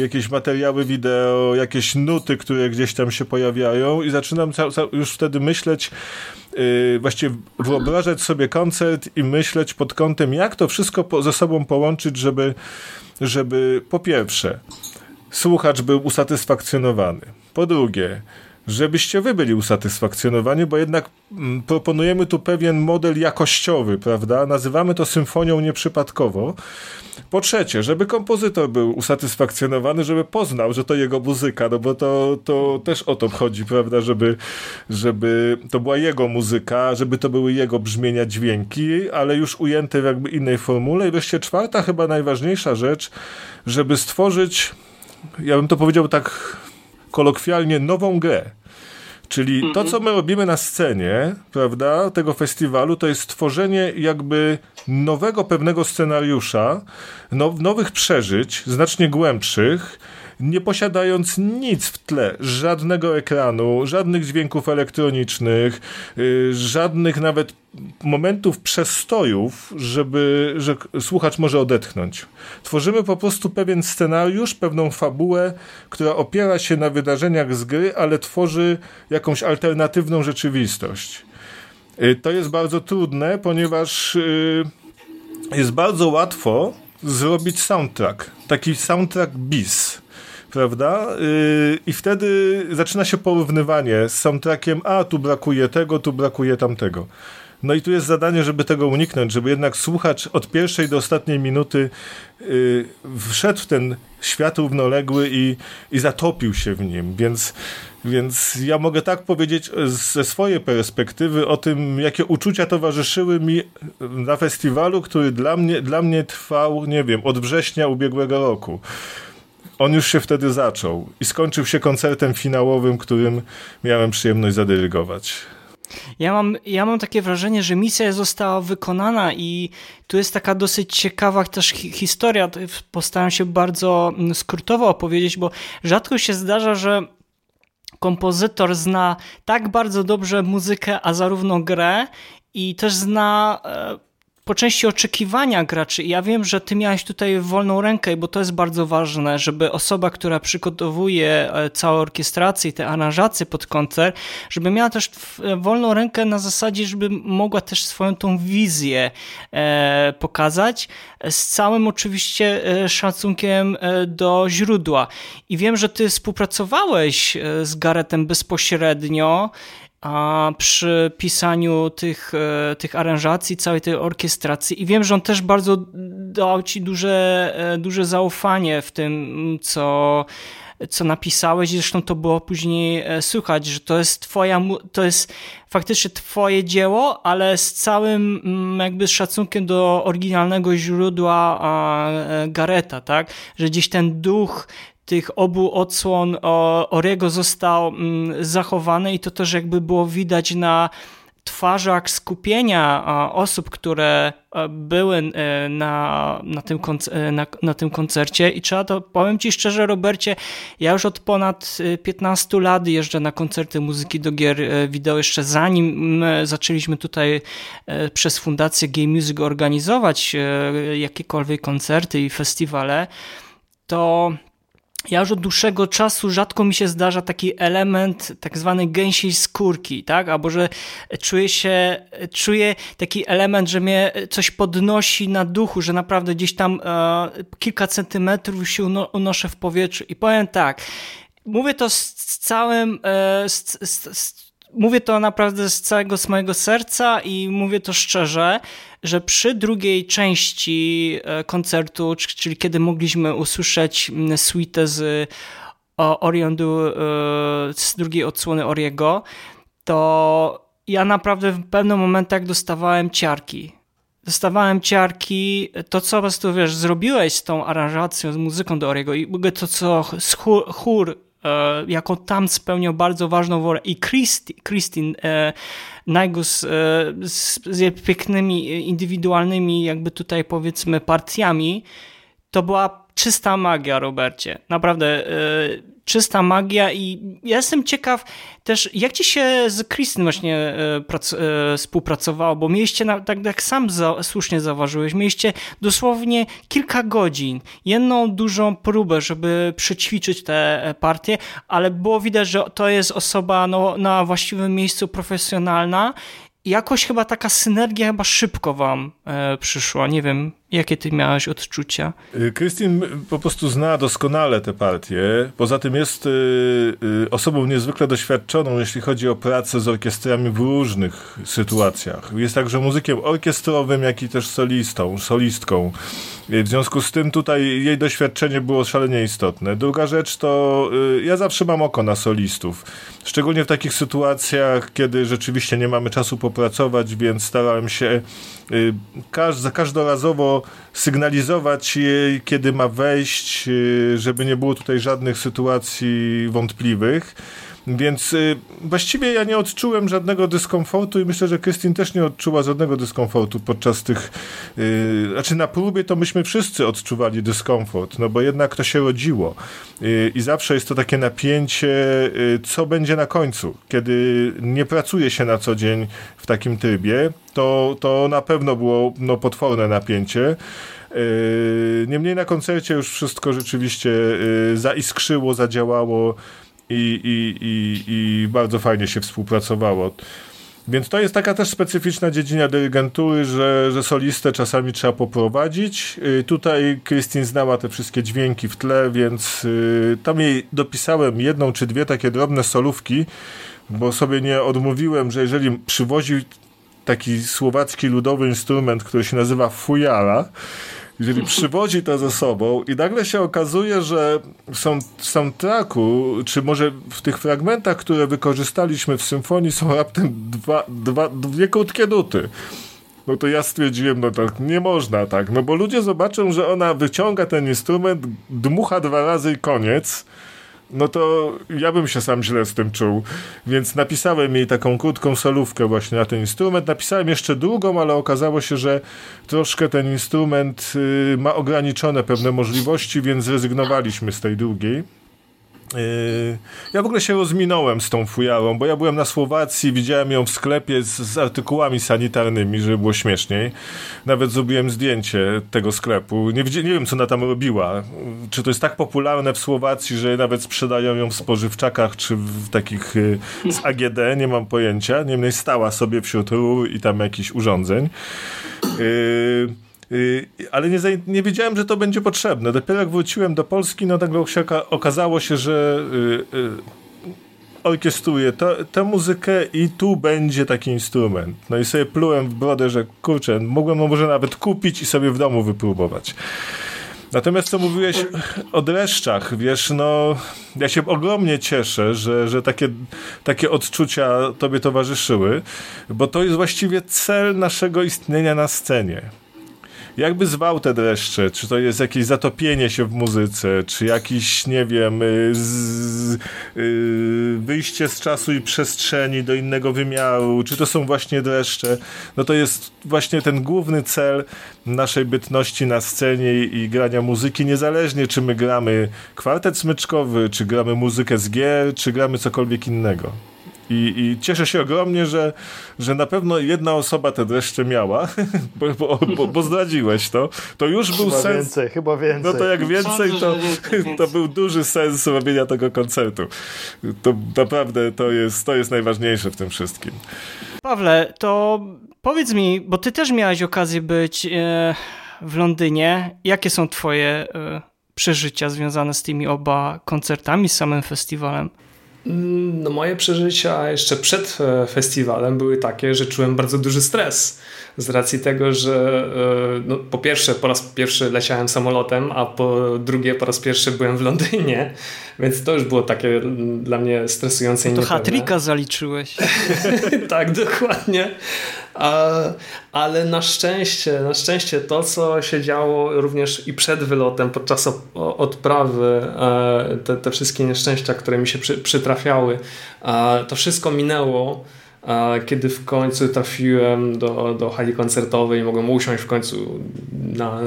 jakieś materiały wideo, jakieś nuty, które gdzieś tam się pojawiają i zaczynam już wtedy myśleć, yy, właściwie wyobrażać sobie koncert i myśleć pod kątem, jak to wszystko ze sobą połączyć, żeby, żeby po pierwsze słuchacz był usatysfakcjonowany, po drugie żebyście wy byli usatysfakcjonowani, bo jednak mm, proponujemy tu pewien model jakościowy, prawda? Nazywamy to symfonią nieprzypadkowo. Po trzecie, żeby kompozytor był usatysfakcjonowany, żeby poznał, że to jego muzyka, no bo to, to też o to chodzi, prawda? Żeby, żeby to była jego muzyka, żeby to były jego brzmienia, dźwięki, ale już ujęte w jakby innej formule. I wreszcie czwarta, chyba najważniejsza rzecz, żeby stworzyć, ja bym to powiedział tak kolokwialnie nową grę. Czyli to, mhm. co my robimy na scenie, prawda, tego festiwalu, to jest stworzenie jakby nowego pewnego scenariusza, now, nowych przeżyć, znacznie głębszych, nie posiadając nic w tle, żadnego ekranu, żadnych dźwięków elektronicznych, yy, żadnych nawet momentów przestojów, żeby, że słuchacz może odetchnąć. Tworzymy po prostu pewien scenariusz, pewną fabułę, która opiera się na wydarzeniach z gry, ale tworzy jakąś alternatywną rzeczywistość. Yy, to jest bardzo trudne, ponieważ yy, jest bardzo łatwo zrobić soundtrack, taki soundtrack bis prawda? Yy, I wtedy zaczyna się porównywanie z soundtrackiem, a tu brakuje tego, tu brakuje tamtego. No i tu jest zadanie, żeby tego uniknąć, żeby jednak słuchacz od pierwszej do ostatniej minuty yy, wszedł w ten świat równoległy i, i zatopił się w nim, więc więc ja mogę tak powiedzieć ze swojej perspektywy o tym, jakie uczucia towarzyszyły mi na festiwalu, który dla mnie, dla mnie trwał, nie wiem, od września ubiegłego roku on już się wtedy zaczął i skończył się koncertem finałowym, którym miałem przyjemność zadyrygować. Ja mam, ja mam takie wrażenie, że misja została wykonana i tu jest taka dosyć ciekawa też historia. Postaram się bardzo mm, skrótowo opowiedzieć, bo rzadko się zdarza, że kompozytor zna tak bardzo dobrze muzykę, a zarówno grę i też zna e, po części oczekiwania graczy. Ja wiem, że ty miałeś tutaj wolną rękę, bo to jest bardzo ważne, żeby osoba, która przygotowuje e, całą orkiestrację, te aranżacje pod koncert, żeby miała też e, wolną rękę na zasadzie, żeby mogła też swoją tą wizję e, pokazać, z całym oczywiście szacunkiem do źródła. I wiem, że ty współpracowałeś z Garetem bezpośrednio a przy pisaniu tych, e, tych aranżacji, całej tej orkiestracji i wiem, że on też bardzo dał ci duże, e, duże zaufanie w tym, co, co napisałeś. Zresztą to było później e, słychać, że to jest twoja, to jest faktycznie twoje dzieło, ale z całym jakby szacunkiem do oryginalnego źródła Gareta, tak? Że gdzieś ten duch tych obu odsłon Orego został mm, zachowany i to też jakby było widać na twarzach skupienia osób, które były e, na, na, tym, e, na, na, tym koncercie. I trzeba to, powiem Ci szczerze Robercie, ja już od ponad 15 lat jeżdżę na koncerty muzyki do gier e, wideo, jeszcze zanim zaczęliśmy tutaj przez Fundację Game Music organizować jakiekolwiek koncerty i festiwale, to ja już od dłuższego czasu rzadko mi się zdarza taki element tak zwanej gęsiej skórki, tak? Albo że czuję się, czuję taki element, że mnie coś podnosi na duchu, że naprawdę gdzieś tam e, kilka centymetrów się unoszę w powietrzu. I powiem tak, mówię to z całym, e, z, z, mówię to naprawdę z całego mojego serca i mówię to szczerze, że przy drugiej części e, koncertu, czyli kiedy mogliśmy usłyszeć suite z Orion e, z drugiej odsłony Oriego, to ja naprawdę w pewnym momentach dostawałem ciarki. Dostawałem ciarki, to co po prostu wiesz, zrobiłeś z tą aranżacją, z muzyką do Oriego i to co chór, chór E, jaką tam spełniał bardzo ważną rolę i Christi, Christine e, Najgus e, z, z pięknymi, indywidualnymi jakby tutaj powiedzmy partiami, to była czysta magia, Robercie. Naprawdę czysta magia i ja jestem ciekaw też, jak ci się z Kristen właśnie e, współpracowało, bo mieliście, na, tak jak sam za, słusznie zauważyłeś, mieliście dosłownie kilka godzin, jedną dużą próbę, żeby przećwiczyć te partie, ale było widać, że to jest osoba no, na właściwym miejscu profesjonalna jakoś chyba taka synergia chyba szybko wam przyszła. Nie wiem, Jakie ty miałeś odczucia? Krystyn y, po prostu zna doskonale tę partię. Poza tym jest y, y, osobą niezwykle doświadczoną, jeśli chodzi o pracę z orkiestrami w różnych sytuacjach. Jest także muzykiem orkiestrowym, jak i też solistą, solistką. W związku z tym tutaj jej doświadczenie było szalenie istotne. Druga rzecz to ja zawsze mam oko na solistów. Szczególnie w takich sytuacjach, kiedy rzeczywiście nie mamy czasu popracować, więc starałem się za każdorazowo sygnalizować jej, kiedy ma wejść, y, żeby nie było tutaj żadnych sytuacji wątpliwych. Więc y, właściwie ja nie odczułem żadnego dyskomfortu i myślę, że Krystyn też nie odczuła żadnego dyskomfortu podczas tych. Y, znaczy, na próbie to myśmy wszyscy odczuwali dyskomfort, no bo jednak to się rodziło. Y, I zawsze jest to takie napięcie, co będzie na końcu. Kiedy nie pracuje się na co dzień w takim trybie, to, to na pewno było no, potworne napięcie. Niemniej na koncercie już wszystko rzeczywiście zaiskrzyło, zadziałało i, i, i, i bardzo fajnie się współpracowało. Więc to jest taka też specyficzna dziedzina dyrygentury, że, że solistę czasami trzeba poprowadzić. Y, tutaj Krystyn znała te wszystkie dźwięki w tle, więc y, tam jej dopisałem jedną czy dwie takie drobne solówki, bo sobie nie odmówiłem, że jeżeli przywozi taki słowacki ludowy instrument, który się nazywa fujara, jeżeli przywodzi to ze sobą i nagle się okazuje, że są, w soundtracku, czy może w tych fragmentach, które wykorzystaliśmy w symfonii są raptem dwa, dwa, dwie krótkie nuty. No to ja stwierdziłem, no tak nie można tak, no bo ludzie zobaczą, że ona wyciąga ten instrument, dmucha dwa razy i koniec no to ja bym się sam źle z tym czuł. Więc napisałem jej taką krótką solówkę właśnie na ten instrument. Napisałem jeszcze drugą, ale okazało się, że troszkę ten instrument y, ma ograniczone pewne możliwości, więc zrezygnowaliśmy z tej drugiej. Yy, ja w ogóle się rozminąłem z tą fujarą, bo ja byłem na Słowacji, widziałem ją w sklepie z, z, artykułami sanitarnymi, żeby było śmieszniej. Nawet zrobiłem zdjęcie tego sklepu. Nie, nie wiem, co ona tam robiła. Czy to jest tak popularne w Słowacji, że nawet sprzedają ją w spożywczakach, czy w takich yy, z AGD, nie mam pojęcia. Niemniej stała sobie wśród rur i tam jakichś urządzeń. Yy, Y, ale nie, nie wiedziałem, że to będzie potrzebne. Dopiero jak wróciłem do Polski, no nagle się okazało się, że y, y, orkiestruję tę muzykę i tu będzie taki instrument. No i sobie plułem w brodę, że kurczę, mogłem może nawet kupić i sobie w domu wypróbować. Natomiast co mówiłeś o dreszczach, wiesz, no ja się ogromnie cieszę, że, że takie, takie odczucia tobie towarzyszyły, bo to jest właściwie cel naszego istnienia na scenie jakby zwał te dreszcze, czy to jest jakieś zatopienie się w muzyce, czy jakiś, nie wiem, y, z, y, wyjście z czasu i przestrzeni do innego wymiaru, czy to są właśnie dreszcze, no to jest właśnie ten główny cel naszej bytności na scenie i grania muzyki, niezależnie czy my gramy kwartet smyczkowy, czy gramy muzykę z gier, czy gramy cokolwiek innego. I, I, cieszę się ogromnie, że, że na pewno jedna osoba te dreszcze miała, bo, bo, bo, bo zdradziłeś to. To już był chyba sens. Więcej, chyba więcej. No to jak więcej, to, to był duży sens robienia tego koncertu. To naprawdę to jest, to jest najważniejsze w tym wszystkim. Pawle, to powiedz mi, bo ty też miałeś okazję być e, w Londynie. Jakie są twoje e, przeżycia związane z tymi oba koncertami, z samym festiwalem? No moje przeżycia jeszcze przed e, festiwalem były takie, że czułem bardzo duży stres z racji tego, że e, no, po pierwsze po raz pierwszy leciałem samolotem, a po drugie po raz pierwszy byłem w Londynie, więc to już było takie dla mnie stresujące no to hatrika zaliczyłeś. tak, dokładnie. Ale na szczęście, na szczęście to, co się działo również i przed wylotem, podczas odprawy, e, te, te wszystkie nieszczęścia, które mi się przy, przytrafiały, to wszystko minęło kiedy w końcu trafiłem do, do hali koncertowej i mogłem usiąść w końcu na,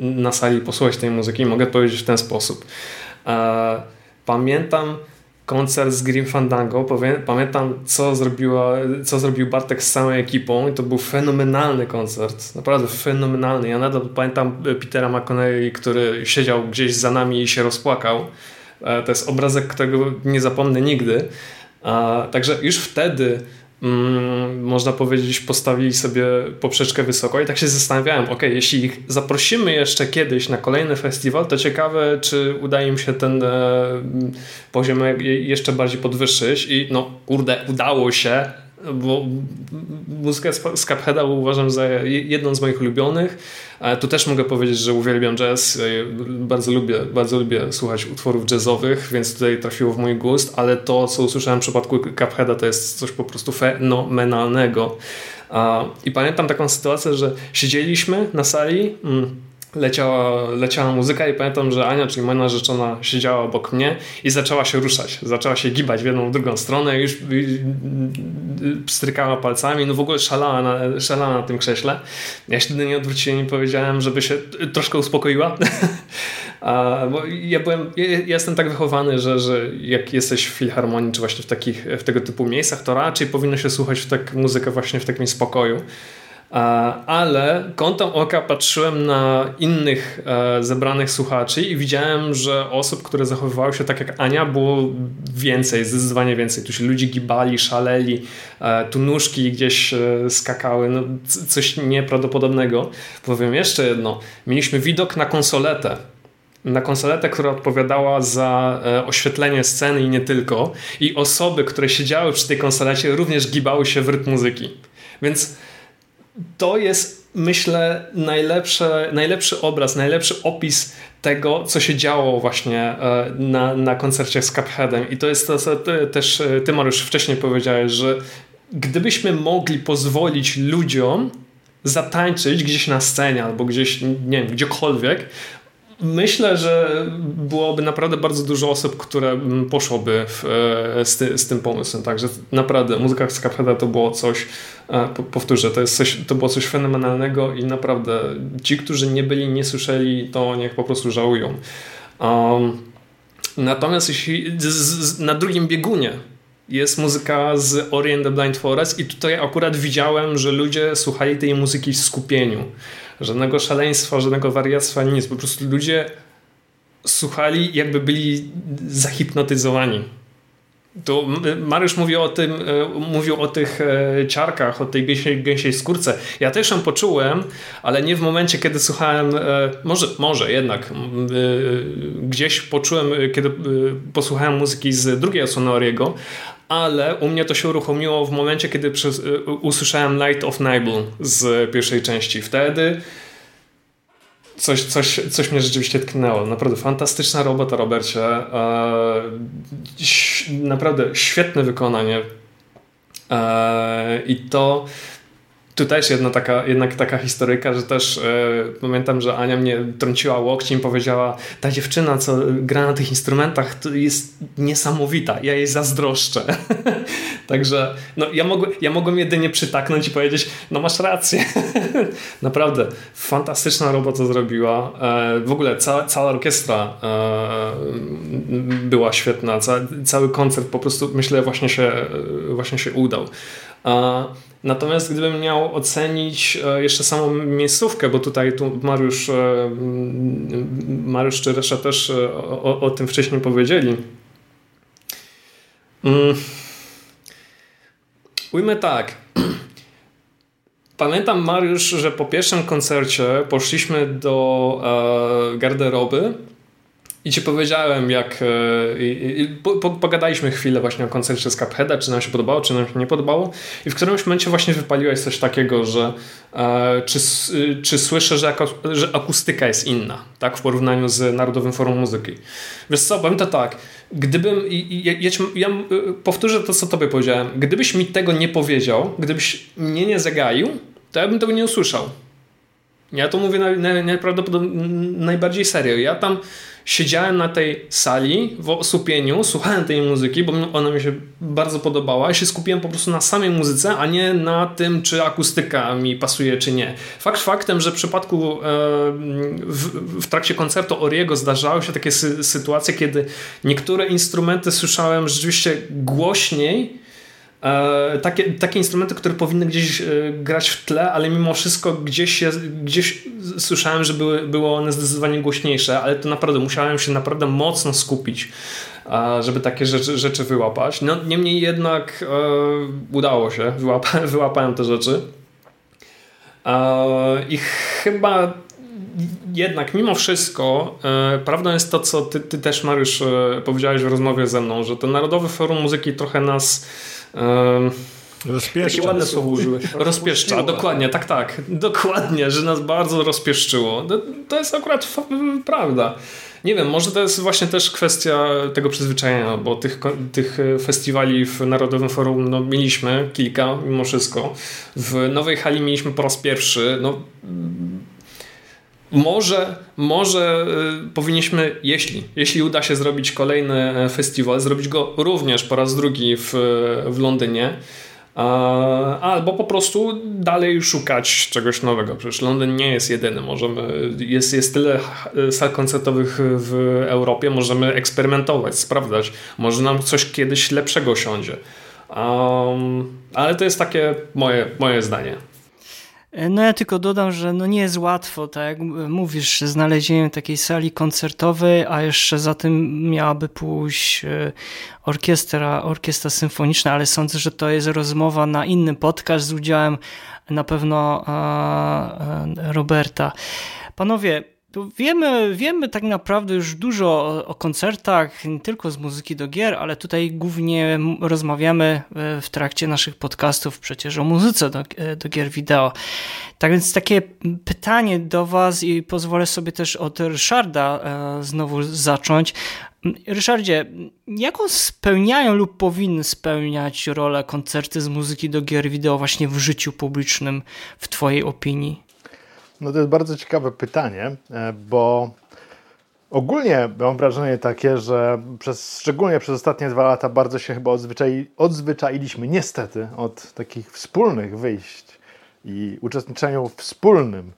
na sali i posłuchać tej muzyki, mogę powiedzieć w ten sposób. Pamiętam koncert z Grim Fandango, pamiętam co, zrobiła, co zrobił Bartek z całą ekipą i to był fenomenalny koncert, naprawdę fenomenalny. Ja nadal pamiętam Petera McConaughey, który siedział gdzieś za nami i się rozpłakał. E, to jest obrazek, którego nie zapomnę nigdy. Także już wtedy mm, można powiedzieć, postawili sobie poprzeczkę wysoko i tak się zastanawiałem, ok, jeśli ich zaprosimy jeszcze kiedyś na kolejny festiwal, to ciekawe, czy uda im się ten e, poziom jeszcze bardziej podwyższyć i no kurde, udało się, bo muzykę z Cupheada uważam za jedną z moich ulubionych. Tu też mogę powiedzieć, że uwielbiam jazz. Bardzo lubię, bardzo lubię słuchać utworów jazzowych, więc tutaj trafiło w mój gust, ale to, co usłyszałem w przypadku Cupheada, to jest coś po prostu fenomenalnego. I pamiętam taką sytuację, że siedzieliśmy na sali mm, leciała, leciała muzyka i pamiętam, że Ania, czyli moja narzeczona, siedziała obok mnie i zaczęła się ruszać. Zaczęła się gibać w jedną, w drugą stronę, już strykała palcami, no w ogóle szalała na, szalała na tym krześle. Ja się wtedy nie odwróciłem i powiedziałem, żeby się troszkę uspokoiła. A, bo ja byłem, ja, jestem tak wychowany, że, że jak jesteś w filharmonii, czy właśnie w takich, w tego typu miejscach, to raczej powinno się słuchać tak muzykę właśnie w takim spokoju ale kątem oka patrzyłem na innych e, zebranych słuchaczy i widziałem, że osób, które zachowywały się tak jak Ania, było więcej, zdecydowanie więcej. Tu się ludzie gibali, szaleli, e, tu nóżki gdzieś e, skakały, no, coś nieprawdopodobnego. Powiem jeszcze jedno, mieliśmy widok na konsoletę na konsoletę, która odpowiadała za oświetlenie sceny i nie tylko. I osoby, które siedziały przy tej konsolecie również gibały się w rytm muzyki. Więc to jest, myślę, najlepsze, najlepszy obraz, najlepszy opis tego, co się działo właśnie e, na, na koncercie z Cupheadem. I to jest to, co ty, też e, ty, Mariusz, wcześniej powiedziałeś, że gdybyśmy mogli pozwolić ludziom zatańczyć gdzieś na scenie albo gdzieś, nie wiem, gdziekolwiek, Myślę, że byłoby naprawdę bardzo dużo osób, które poszłoby w, e, z, ty, z, tym pomysłem. Także naprawdę muzyka z Cupheada to było coś, e, powtórzę, to, jest coś, to było coś fenomenalnego i naprawdę ci, którzy nie byli, nie słyszeli, to niech po prostu żałują. Um, natomiast jeśli z, z, na drugim biegunie jest muzyka z Ori and the Blind Forest i tutaj akurat widziałem, że ludzie słuchali tej muzyki w skupieniu żadnego szaleństwa, żadnego wariactwa, nic. Po prostu ludzie słuchali, jakby byli zahipnotyzowani. Tu Mariusz mówił o tym, e, mówił o tych e, ciarkach, o tej gęsiej, gęsiej skórce. Ja też ją poczułem, ale nie w momencie, kiedy słuchałem, e, może, może jednak, gdzieś poczułem, kiedy posłuchałem muzyki z drugiej Osonoriego, ale u mnie to się uruchomiło w momencie, kiedy przez, y, usłyszałem Light of Nibel z pierwszej części. Wtedy coś, coś, coś mnie rzeczywiście tknęło. Naprawdę fantastyczna robota, Robercie. E, naprawdę świetne wykonanie. E, I to tu też jedna taka, jednak taka historyjka, że też e, pamiętam, że Ania mnie trąciła łokciem i powiedziała, ta dziewczyna, co gra na tych instrumentach, to jest niesamowita, ja jej zazdroszczę. Także no, ja, mogłem, ja mogłem jedynie przytaknąć i powiedzieć, no masz rację. Naprawdę, fantastyczna robota zrobiła. E, w ogóle cała, cała orkiestra e, była świetna, Ca, cały koncert po prostu myślę właśnie się, właśnie się udał. Natomiast gdybym miał ocenić e, jeszcze samą miejscówkę, bo tutaj tu Mariusz, e, Mariusz czy Resza też e, o, o tym wcześniej powiedzieli. Mm. Ujmę tak. Pamiętam, Mariusz, że po pierwszym koncercie poszliśmy do garderoby i ci powiedziałem, jak. E, I, i, po, pogadaliśmy chwilę właśnie o koncercie z Cupheada, czy nam się podobało, czy nam się nie podobało. I w którymś momencie właśnie wypaliłeś coś takiego, że e, czy, czy słyszę, że, że akustyka jest inna, tak, w porównaniu z Narodowym Forum Muzyki. Wiesz co, powiem to tak. Gdybym. Ja, ja, ja powtórzę to, co tobie powiedziałem. Gdybyś mi tego nie powiedział, gdybyś mnie nie zagaił, to ja bym tego nie usłyszał. Ja to mówię najprawdopodobniej najbardziej serio. Ja tam siedziałem na tej sali w osłupieniu, słuchałem tej muzyki, bo ona mi się bardzo podobała i się skupiłem po prostu na samej muzyce, a nie na tym, czy akustyka mi pasuje, czy nie. Fakt faktem, że w przypadku e, w, w trakcie koncertu Oriego zdarzały się takie sy sytuacje, kiedy niektóre instrumenty słyszałem rzeczywiście głośniej takie, takie instrumenty, które powinny gdzieś e, grać w tle, ale mimo wszystko gdzieś, gdzieś słyszałem, że były, były one zdecydowanie głośniejsze, ale to naprawdę musiałem się naprawdę mocno skupić, żeby takie rzeczy, rzeczy wyłapać. No, niemniej jednak e, udało się, wyłapa, wyłapałem te rzeczy. I chyba jednak mimo wszystko e, prawdą jest to, co ty, ty też, Mariusz, e, powiedziałeś w rozmowie ze mną, że to Narodowe Forum Muzyki trochę nas... E, Rozpieszcza. Takie ładne słowo użyłeś. Rozpieszcza, dokładnie, tak, tak. Dokładnie, że nas bardzo rozpieszczyło. To, to jest akurat prawda. Nie wiem, może to jest właśnie też kwestia tego przyzwyczajenia, bo tych, tych festiwali w Narodowym Forum no, mieliśmy kilka mimo wszystko. W Nowej Hali mieliśmy po raz pierwszy. No, może, może y, powinniśmy, jeśli, jeśli uda się zrobić kolejny e, festiwal, zrobić go również po raz drugi w, w Londynie. Albo po prostu dalej szukać czegoś nowego. Przecież Londyn nie jest jedyny. Możemy, jest, jest tyle sal koncertowych w Europie, możemy eksperymentować, sprawdzać. Może nam coś kiedyś lepszego siądzie. Um, ale to jest takie moje, moje zdanie. No ja tylko dodam, że no nie jest łatwo, tak jak mówisz, znalezienie takiej sali koncertowej, a jeszcze za tym miałaby pójść e, orkiestra, orkiestra symfoniczna, ale sądzę, że to jest rozmowa na inny podcast z udziałem na pewno Roberta. Panowie, wiemy, wiemy tak naprawdę już dużo o, o, koncertach, nie tylko z muzyki do gier, ale tutaj głównie rozmawiamy e, w trakcie naszych podcastów przecież o muzyce do, e, do gier wideo. Tak więc takie pytanie do Was i pozwolę sobie też od Ryszarda e, znowu zacząć. Ryszardzie, jaką spełniają lub powinny spełniać rolę koncerty z muzyki do gier wideo właśnie w życiu publicznym, w Twojej opinii? No to jest bardzo ciekawe pytanie, e, bo ogólnie mam wrażenie takie, że przez, szczególnie przez ostatnie dwa lata bardzo się chyba odzwyczai, odzwyczailiśmy niestety od takich wspólnych wyjść i uczestniczeniu wspólnym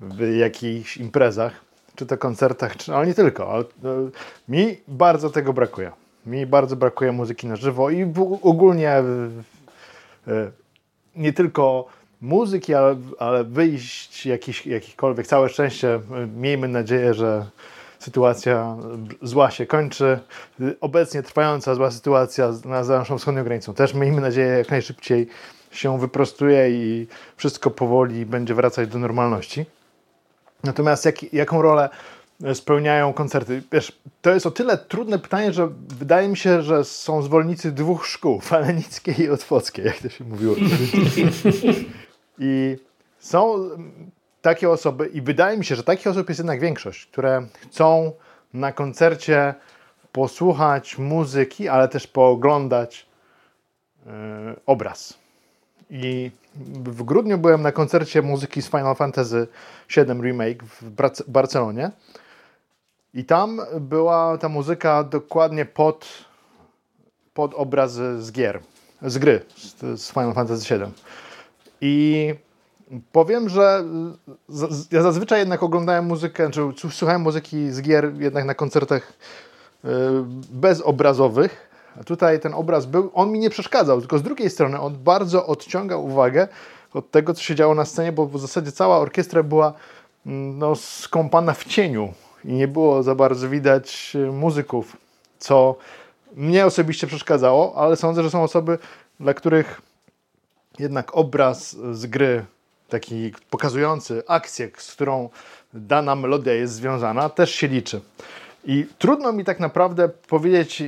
w jakichś imprezach, czy to koncertach, czy, ale nie tylko. Ale, e, mi bardzo tego brakuje. Mi bardzo brakuje muzyki na żywo i w, ogólnie e, nie tylko muzyki, ale, ale wyjść jakich, jakichkolwiek. Całe szczęście, miejmy nadzieję, że sytuacja zła się kończy. Obecnie trwająca zła sytuacja na za naszą wschodnią granicą też miejmy nadzieję jak najszybciej się wyprostuje i wszystko powoli będzie wracać do normalności. Natomiast jak, jaką rolę spełniają koncerty? Wiesz, to jest o tyle trudne pytanie, że wydaje mi się, że są zwolennicy dwóch szkół, falenickiej i otwockiej, jak to się mówiło. I są takie osoby, i wydaje mi się, że takich osób jest jednak większość, które chcą na koncercie posłuchać muzyki, ale też pooglądać yy, obraz. I w grudniu byłem na koncercie muzyki z Final Fantasy VII Remake w Barcelonie. I tam była ta muzyka dokładnie pod, pod obrazy z gier, z gry, z, z Final Fantasy VII. I powiem, że ja zazwyczaj jednak oglądałem muzykę, czy słuchałem muzyki z gier jednak na koncertach y, bezobrazowych. A tutaj ten obraz był, on mi nie przeszkadzał, tylko z drugiej strony on bardzo odciągał uwagę od tego, co się działo na scenie, bo w zasadzie cała orkiestra była mm, no, skąpana w cieniu i nie było za bardzo widać y, muzyków, co mnie osobiście przeszkadzało, ale sądzę, że są osoby, dla których jednak obraz z gry, taki pokazujący akcję, z którą dana melodia jest związana, też się liczy. I trudno mi tak naprawdę powiedzieć,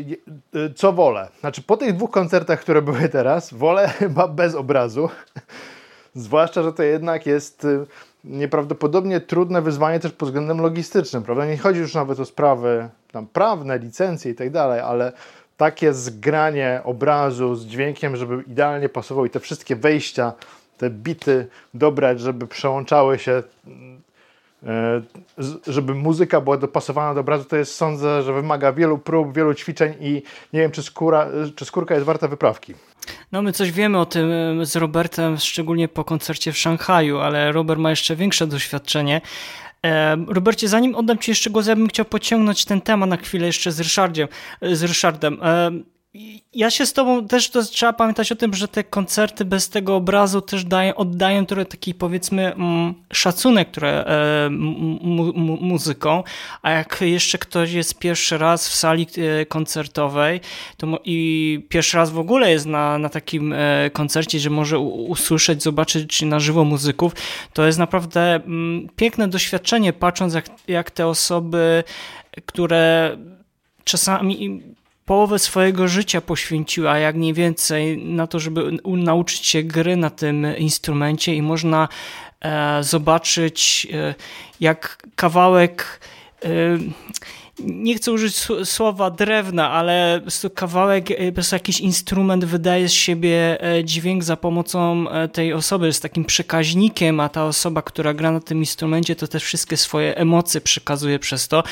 co wolę. Znaczy, po tych dwóch koncertach, które były teraz, wolę chyba bez obrazu. Zwłaszcza, że to jednak jest y, nieprawdopodobnie trudne wyzwanie też pod względem logistycznym, prawda? Nie chodzi już nawet o sprawy tam prawne, licencje i tak dalej, ale takie zgranie obrazu z dźwiękiem, żeby idealnie pasował i te wszystkie wejścia, te bity dobrać, żeby przełączały się, e, żeby muzyka była dopasowana do obrazu, to jest sądzę, że wymaga wielu prób, wielu ćwiczeń i nie wiem, czy, skóra, czy skórka jest warta wyprawki. No my coś wiemy o tym e, z Robertem, szczególnie po koncercie w Szanghaju, ale Robert ma jeszcze większe doświadczenie. Robercie, zanim oddam Ci jeszcze głos, ja bym chciał pociągnąć ten temat na chwilę jeszcze z, Ryszardziem, z Ryszardem. Ja się z tobą też to trzeba pamiętać o tym, że te koncerty bez tego obrazu też dają, oddają trochę taki powiedzmy mm, szacunek które, mu, mu, muzyką, a jak jeszcze ktoś jest pierwszy raz w sali e, koncertowej to i pierwszy raz w ogóle jest na, na takim e, koncercie, że może usłyszeć, zobaczyć na żywo muzyków, to jest naprawdę mm, piękne doświadczenie patrząc jak, jak te osoby, które czasami połowę swojego życia poświęciła, jak nie więcej, na to, żeby nauczyć się gry na tym instrumencie i można e, zobaczyć, e, jak kawałek. E, nie chcę użyć słowa drewna, ale kawałek, po prostu jakiś instrument wydaje z siebie dźwięk za pomocą tej osoby, jest takim przekaźnikiem, a ta osoba, która gra na tym instrumencie, to też wszystkie swoje emocje przekazuje przez to.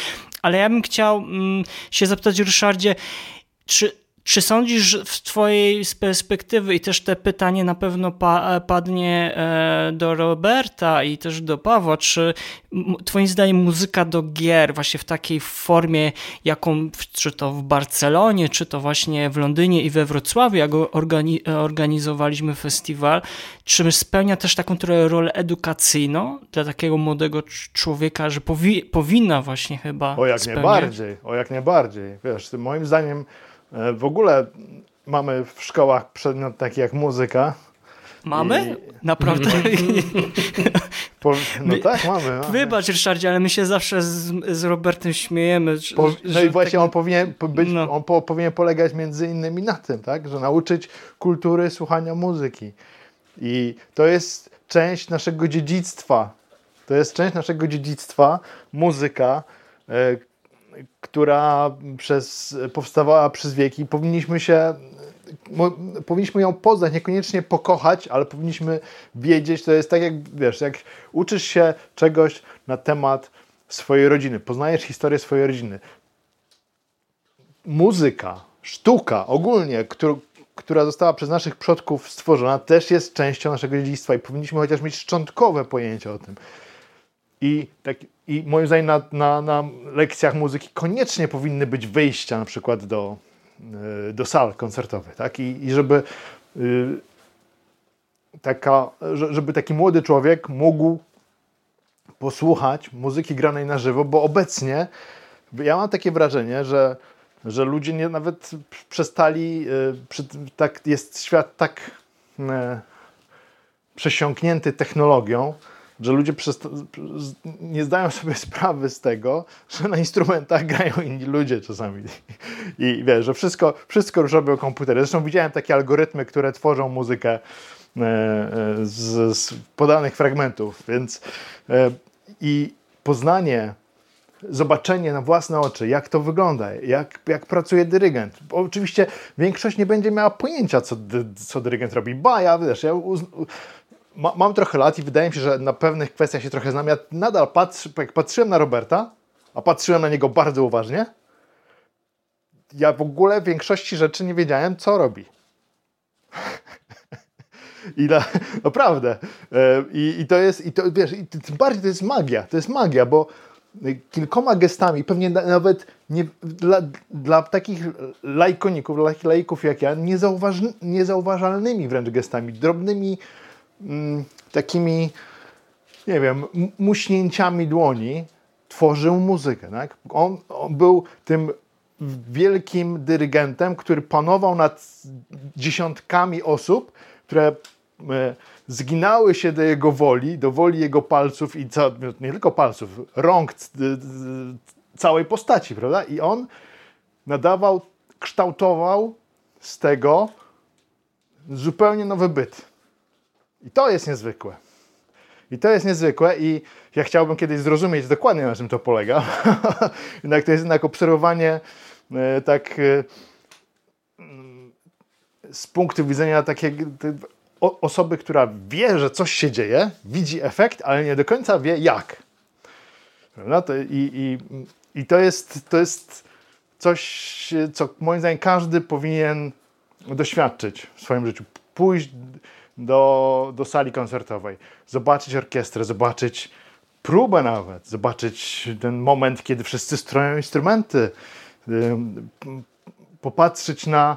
Ale ja bym chciał mm, się zapytać, Ryszardzie, czy, czy sądzisz w Twojej perspektywy, i też te pytanie na pewno pa, padnie e, do Roberta i też do Pawła, czy Twoim zdaniem muzyka do gier, właśnie w takiej formie, jaką czy to w Barcelonie, czy to właśnie w Londynie i we Wrocławiu, jak organi organizowaliśmy festiwal, czy spełnia też taką trochę rolę edukacyjną dla takiego młodego człowieka, że powi powinna właśnie chyba. O jak spełniać? najbardziej, o jak najbardziej. Wiesz, moim zdaniem E, w ogóle mamy w szkołach przedmiot taki jak muzyka. Mamy? I... Naprawdę? Po, no tak, mamy, mamy. Wybacz, Ryszardzie, ale my się zawsze z, z Robertem śmiejemy. Po, no i właśnie tak... on, powinien, być, no. on po, powinien polegać między innymi na tym, tak? że nauczyć kultury słuchania muzyki. I to jest część naszego dziedzictwa. To jest część naszego dziedzictwa, muzyka, e, która przez, powstawała przez wieki. Powinniśmy się powinniśmy ją poznać, niekoniecznie pokochać, ale powinniśmy wiedzieć, to jest tak jak, wiesz, jak uczysz się czegoś na temat swojej rodziny, poznajesz historię swojej rodziny. Muzyka, sztuka ogólnie, którą, która została przez naszych przodków stworzona, też jest częścią naszego dziedzictwa i powinniśmy chociaż mieć szczątkowe pojęcie o tym. I, tak, i moim zdaniem na, na, na lekcjach muzyki koniecznie powinny być wyjścia na przykład do, e, do sal koncertowych. Tak? I, i żeby, y, taka, żeby taki młody człowiek mógł posłuchać muzyki granej na żywo, bo obecnie ja mam takie wrażenie, że, że ludzie nie, nawet przestali, y, tak, jest świat tak e, przesiąknięty technologią, że ludzie nie zdają sobie sprawy z tego, że na instrumentach grają inni ludzie czasami. I wiesz, że wszystko, wszystko już robią komputery. Zresztą widziałem takie algorytmy, które tworzą muzykę e, e, z, z podanych fragmentów, więc e, i poznanie zobaczenie na własne oczy, jak to wygląda, jak, jak pracuje dyrygent. Bo oczywiście większość nie będzie miała pojęcia, co, co dyrygent robi. Ba, ja, wiesz, ja uz, ma, mam trochę lat i wydaje mi się, że na pewnych kwestiach się trochę znam. Ja nadal jak patrzyłem na Roberta, a patrzyłem na niego bardzo uważnie, ja w ogóle w większości rzeczy nie wiedziałem, co robi. I na, naprawdę. E, I, I, to jest, i to, wiesz, i tym bardziej to jest magia. To jest magia, bo kilkoma gestami, pewnie nawet nie, dla, dla takich lajkoników, dla takich laików jak ja, niezauważ, niezauważalnymi wręcz gestami, drobnymi takimi, nie wiem, muśnięciami dłoni tworzył muzykę. Tak? On, on był tym wielkim dyrygentem, który panował nad dziesiątkami osób, które e, zginały się do jego woli, do woli jego palców i ca, nie tylko palców, rąk, całej postaci, prawda? I on nadawał, kształtował z tego zupełnie nowy byt. I to jest niezwykłe. I to jest niezwykłe i ja chciałbym kiedyś zrozumieć dokładnie na czym to polega. jednak to jest jednak obserwowanie e, tak e, mm, z punktu widzenia takiej osoby, która wie, że coś się dzieje, widzi efekt, ale nie do końca wie jak. To i, i, I to jest, to jest coś, co moim zdaniem każdy powinien doświadczyć w swoim życiu. Pójść do, do sali koncertowej, zobaczyć orkiestrę, zobaczyć próbę nawet, zobaczyć ten moment, kiedy wszyscy stroją instrumenty, popatrzeć na,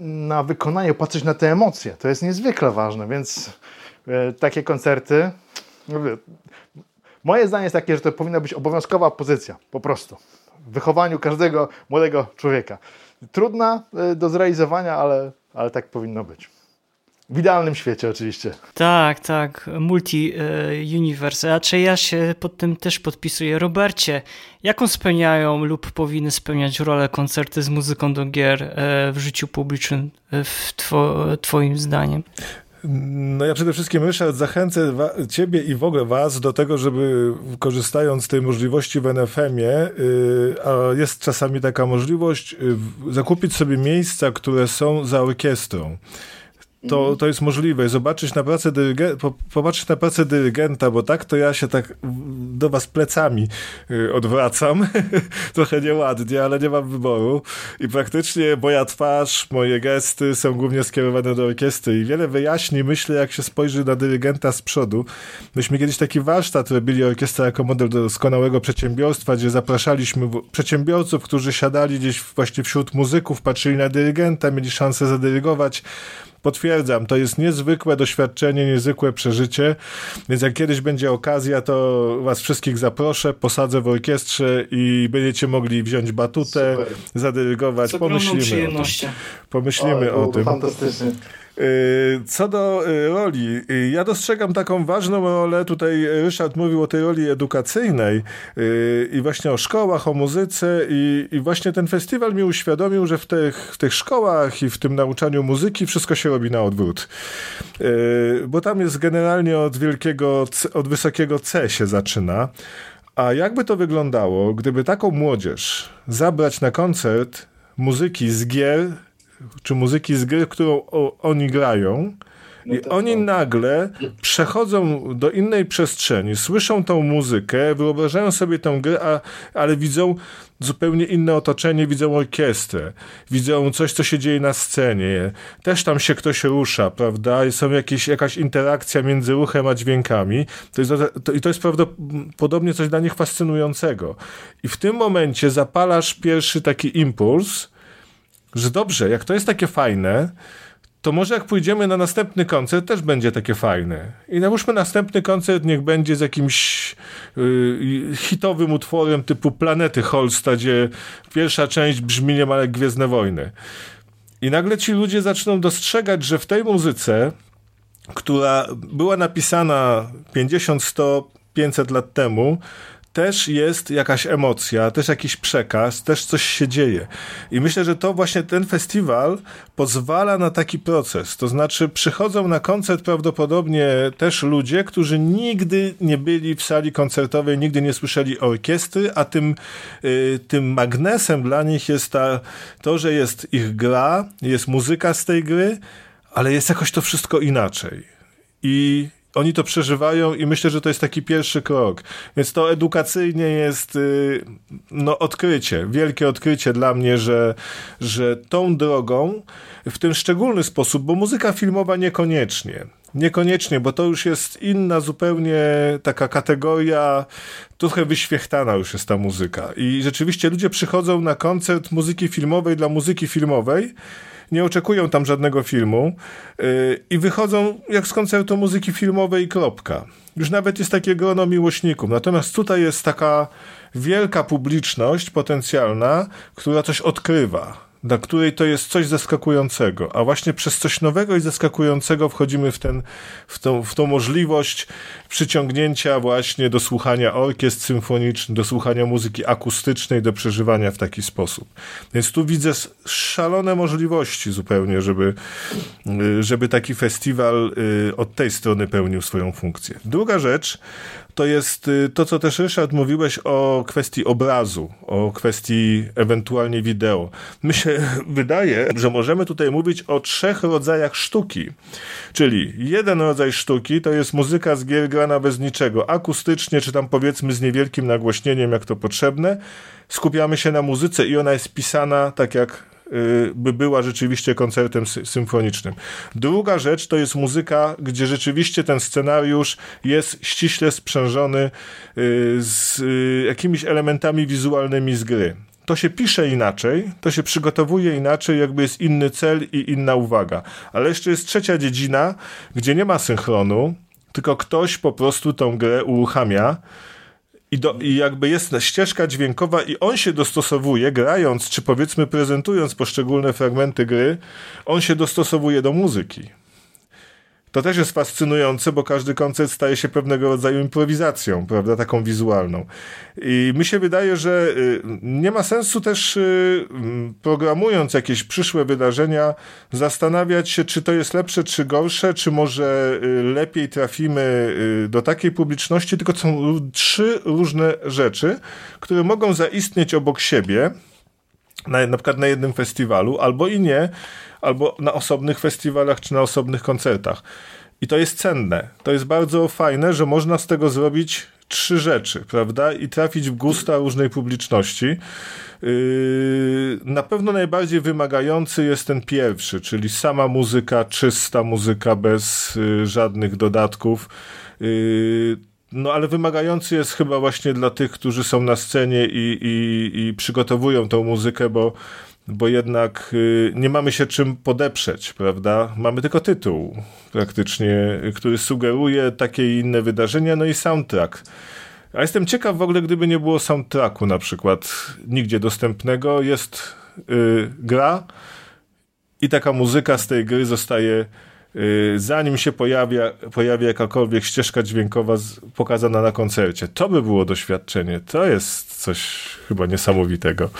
na wykonaniu, patrzeć na te emocje. To jest niezwykle ważne, więc e, takie koncerty. Moje zdanie jest takie, że to powinna być obowiązkowa pozycja, po prostu. W wychowaniu każdego młodego człowieka. Trudna e, do zrealizowania, ale, ale tak powinno być. W idealnym świecie oczywiście. Tak, tak. Multi-universe. A czy ja się pod tym też podpisuję. Robercie, jaką spełniają lub powinny spełniać rolę koncerty z muzyką do gier e, w życiu publicznym e, w two, twoim zdaniem? No ja przede wszystkim, Ryszard, zachęcę ciebie i w ogóle was do tego, żeby korzystając z tej możliwości w NFM-ie, yy, a jest czasami taka możliwość, yy, zakupić sobie miejsca, które są za orkiestrą to, mhm. to jest możliwe. Zobaczyć na pracę dyrygenta, popatrzeć na pracę dyrygenta, bo tak to ja się tak do was plecami y, odwracam. Trochę nieładnie, ale nie mam wyboru. I praktycznie moja twarz, moje gesty są głównie skierowane do orkiestry i wiele wyjaśni, myślę, jak się spojrzy na dyrygenta z przodu. Myśmy kiedyś taki warsztat robili orkiestra jako model doskonałego przedsiębiorstwa, gdzie zapraszaliśmy przedsiębiorców, którzy siadali gdzieś właśnie wśród muzyków, patrzyli na dyrygenta, mieli szansę zadyrygować Potwierdzam, to jest niezwykłe doświadczenie, niezwykłe przeżycie, więc jak kiedyś będzie okazja, to was wszystkich zaproszę, posadzę w orkiestrze i będziecie mogli wziąć batutę, Super. zadyrygować. Pomyślimy o tym. Pomyślimy o, o tym. Fantastycznie. Y, co do y, roli, y, ja dostrzegam taką ważną rolę, tutaj Ryszard mówił o tej roli edukacyjnej i właśnie o szkołach, o muzyce i, i właśnie ten festiwal mi uświadomił, że w tych, w tych szkołach i w tym nauczaniu muzyki wszystko się robi na odwrót. Bo tam jest generalnie od wielkiego, od wysokiego C się zaczyna. A jakby to wyglądało, gdyby taką młodzież zabrać na koncert muzyki z gier czy muzyki z gry, którą o, oni grają. No I oni nagle przechodzą do innej przestrzeni, słyszą tą muzykę, wyobrażają sobie tę grę, a, ale widzą zupełnie inne otoczenie, widzą orkiestrę, widzą coś, co się dzieje na scenie. Też tam się ktoś rusza, prawda? Są jakieś, jakaś interakcja między ruchem a dźwiękami. To jest, to, I to jest prawdopodobnie coś dla nich fascynującego. I w tym momencie zapalasz pierwszy taki impuls, że dobrze, jak to jest takie fajne, to może jak pójdziemy na następny koncert, też będzie takie fajne. I nałóżmy następny koncert, niech będzie z jakimś yy, hitowym utworem typu Planety Holsta, gdzie pierwsza część brzmi niemal jak Gwiezdne Wojny. I nagle ci ludzie zaczną dostrzegać, że w tej muzyce, która była napisana 50, 100, 500 lat temu, też jest jakaś emocja, też jakiś przekaz, też coś się dzieje. I myślę, że to właśnie ten festiwal pozwala na taki proces. To znaczy, przychodzą na koncert prawdopodobnie też ludzie, którzy nigdy nie byli w sali koncertowej, nigdy nie słyszeli orkiestry, a tym, y, tym magnesem dla nich jest ta, to, że jest ich gra, jest muzyka z tej gry, ale jest jakoś to wszystko inaczej. I oni to przeżywają i myślę, że to jest taki pierwszy krok. Więc to edukacyjnie jest y, no, odkrycie, wielkie odkrycie dla mnie, że, że tą drogą w ten szczególny sposób, bo muzyka filmowa niekoniecznie. Niekoniecznie, bo to już jest inna zupełnie taka kategoria, trochę wyświechtana już jest ta muzyka. I rzeczywiście ludzie przychodzą na koncert muzyki filmowej dla muzyki filmowej, nie oczekują tam żadnego filmu yy, i wychodzą jak z koncertu muzyki filmowej kropka. Już nawet jest takie grono miłośników. Natomiast tutaj jest taka wielka publiczność potencjalna, która coś odkrywa dla której to jest coś zaskakującego, a właśnie przez coś nowego i zaskakującego wchodzimy w, ten, w, tą, w tą możliwość przyciągnięcia właśnie do słuchania orkiestr symfonicznych, do słuchania muzyki akustycznej, do przeżywania w taki sposób. Więc tu widzę szalone możliwości zupełnie, żeby, y, żeby taki festiwal y, od tej strony pełnił swoją funkcję. Druga rzecz, to jest y, to, co też Ryszard mówiłeś o kwestii obrazu, o kwestii ewentualnie wideo. Mi się wydaje, że możemy tutaj mówić o trzech rodzajach sztuki. Czyli jeden rodzaj sztuki to jest muzyka z gier grana bez niczego, akustycznie, czy tam powiedzmy z niewielkim nagłośnieniem, jak to potrzebne. Skupiamy się na muzyce i ona jest pisana tak jak by była rzeczywiście koncertem symfonicznym. Druga rzecz to jest muzyka, gdzie rzeczywiście ten scenariusz jest ściśle sprzężony y, z y, jakimiś elementami wizualnymi z gry. to się pisze inaczej, to się przygotowuje inaczej, jakby jest inny cel i inna uwaga. Ale jeszcze jest trzecia dziedzina, gdzie nie ma synchronu, tylko ktoś po prostu tą grę uruchamia i, do, i jakby jest ścieżka dźwiękowa i on się dostosowuje, grając czy powiedzmy prezentując poszczególne fragmenty gry, on się dostosowuje do muzyki. To też jest fascynujące, bo każdy koncert staje się pewnego rodzaju improwizacją, prawda, taką wizualną. I mi się wydaje, że y, nie ma sensu też y, programując jakieś przyszłe wydarzenia zastanawiać się, czy to jest lepsze, czy gorsze, czy może y, lepiej trafimy do takiej publiczności, tylko są trzy różne rzeczy, które mogą zaistnieć obok siebie, na, na przykład na jednym festiwalu, albo i nie, albo na osobnych festiwalach czy na osobnych koncertach. I to jest cenne. To jest bardzo fajne, że można z tego zrobić trzy rzeczy, prawda? I trafić w gusta różnej publiczności. Yy, na pewno najbardziej wymagający jest ten pierwszy, czyli sama muzyka, czysta muzyka bez yy, żadnych dodatków. Yy, no ale wymagający jest chyba właśnie dla tych, którzy są na scenie i, i, i przygotowują tą muzykę, bo bo jednak y, nie mamy się czym podeprzeć, prawda? Mamy tylko tytuł praktycznie, który sugeruje takie i inne wydarzenia, no i soundtrack. A jestem ciekaw w ogóle, gdyby nie było soundtracku na przykład nigdzie dostępnego, jest y, gra i taka muzyka z tej gry zostaje y, zanim się pojawia, pojawia jakakolwiek ścieżka dźwiękowa z, pokazana na koncercie. To by było doświadczenie. To jest coś chyba niesamowitego.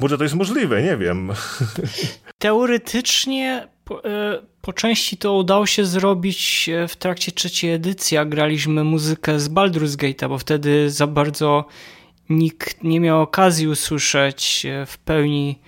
Może to jest możliwe, nie wiem. Teoretycznie po, e, po, części to udało się zrobić e, w trakcie trzeciej edycji, jak graliśmy muzykę z Baldur's Gate'a, bo wtedy za bardzo nikt nie miał okazji usłyszeć e, w pełni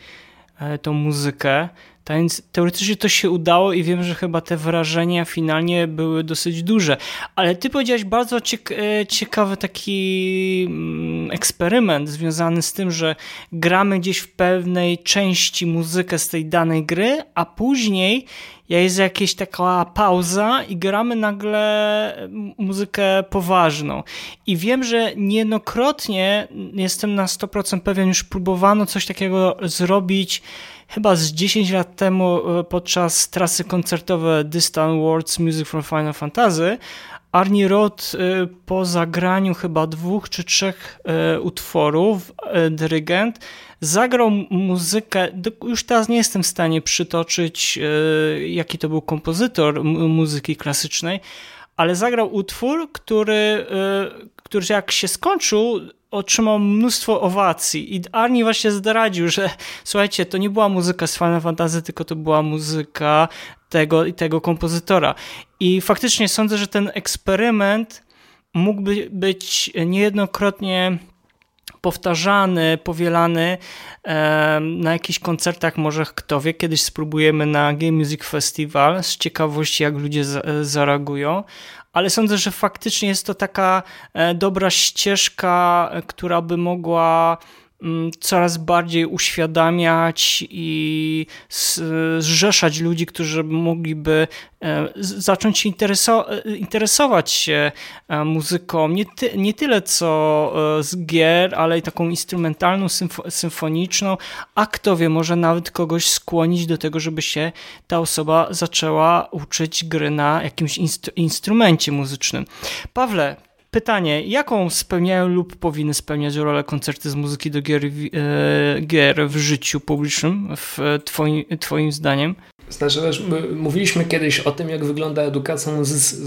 tą muzykę. Więc teoretycznie to się udało i wiem, że chyba te wrażenia finalnie były dosyć duże. Ale ty powiedziałeś bardzo e, ciekawy taki mm, eksperyment związany z tym, że gramy gdzieś w pewnej części muzykę z tej danej gry, a później jest jakaś taka pauza i gramy nagle muzykę poważną. I wiem, że niejednokrotnie, jestem na 100% pewien, już próbowano coś takiego zrobić chyba z 10 lat temu e, podczas trasy koncertowej Distant Worlds Music from Final Fantasy Arnie Roth e, po zagraniu chyba dwóch czy trzech e, utworów, dyrygent, zagrał muzykę, już teraz nie jestem w stanie przytoczyć jaki to był kompozytor muzyki klasycznej, ale zagrał utwór, który, który jak się skończył, otrzymał mnóstwo owacji i Arnie właśnie zdradził, że słuchajcie, to nie była muzyka z Final Fantasy, tylko to była muzyka tego i tego kompozytora. I faktycznie sądzę, że ten eksperyment mógłby być niejednokrotnie powtarzany, powielany na jakichś koncertach, może kto wie, kiedyś spróbujemy na Game Music Festival z ciekawości, jak ludzie zareagują, ale sądzę, że faktycznie jest to taka e, dobra ścieżka, która by mogła coraz bardziej uświadamiać i zrzeszać ludzi, którzy mogliby e, zacząć się interesować się muzyką nie, ty, nie tyle co z gier, ale i taką instrumentalną, symfoniczną, a kto wie, może nawet kogoś skłonić do tego, żeby się ta osoba zaczęła uczyć gry na jakimś instru instrumencie muzycznym. Pawle, Pytanie, jaką spełniają lub powinny spełniać rolę koncerty z muzyki do gier, e, gier w życiu publicznym, w twoim, twoim zdaniem? Znaczy, wiesz, mówiliśmy kiedyś o tym, jak wygląda edukacja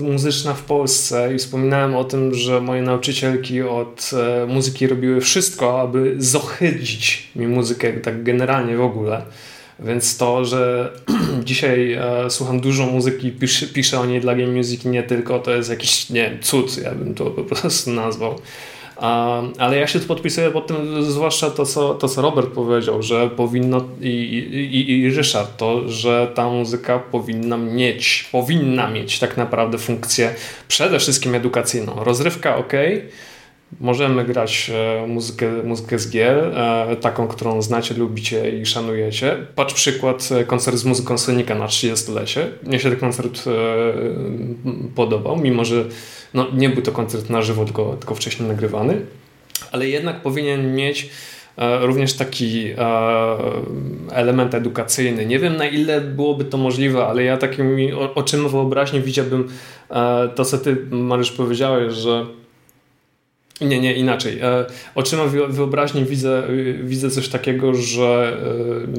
muzyczna w Polsce i wspominałem o tym, że moje nauczycielki od e, muzyki robiły wszystko, aby zohydzić mi muzykę tak generalnie w ogóle. Więc to, że dzisiaj e, słucham dużo muzyki, piszę, piszę o niej dla game music nie tylko, to jest jakiś, nie cud, ja bym to po prostu nazwał. ale ja się tu podpisuję pod tym, zwłaszcza to co, to, co Robert powiedział, że powinno i, i, i Ryszard, to, że ta muzyka powinna mieć, powinna mieć tak naprawdę funkcję przede wszystkim edukacyjną. Rozrywka ok, Możemy grać e, muzykę, muzykę z gier, e, taką, którą znacie, lubicie i szanujecie. Patrz przykład e, koncert z muzyką Sonika na 30-lecie. Mnie się ten koncert podobał, mimo że no, nie był to koncert na żywo, tylko, tylko wcześniej nagrywany, ale jednak powinien mieć również taki element edukacyjny. Nie wiem na ile byłoby to możliwe, ale ja takimi oczyma wyobraźni widziałbym to, co ty Mariusz powiedziałeś, że nie, nie, inaczej. E, oczyma wyobraźni widzę, widzę coś takiego, że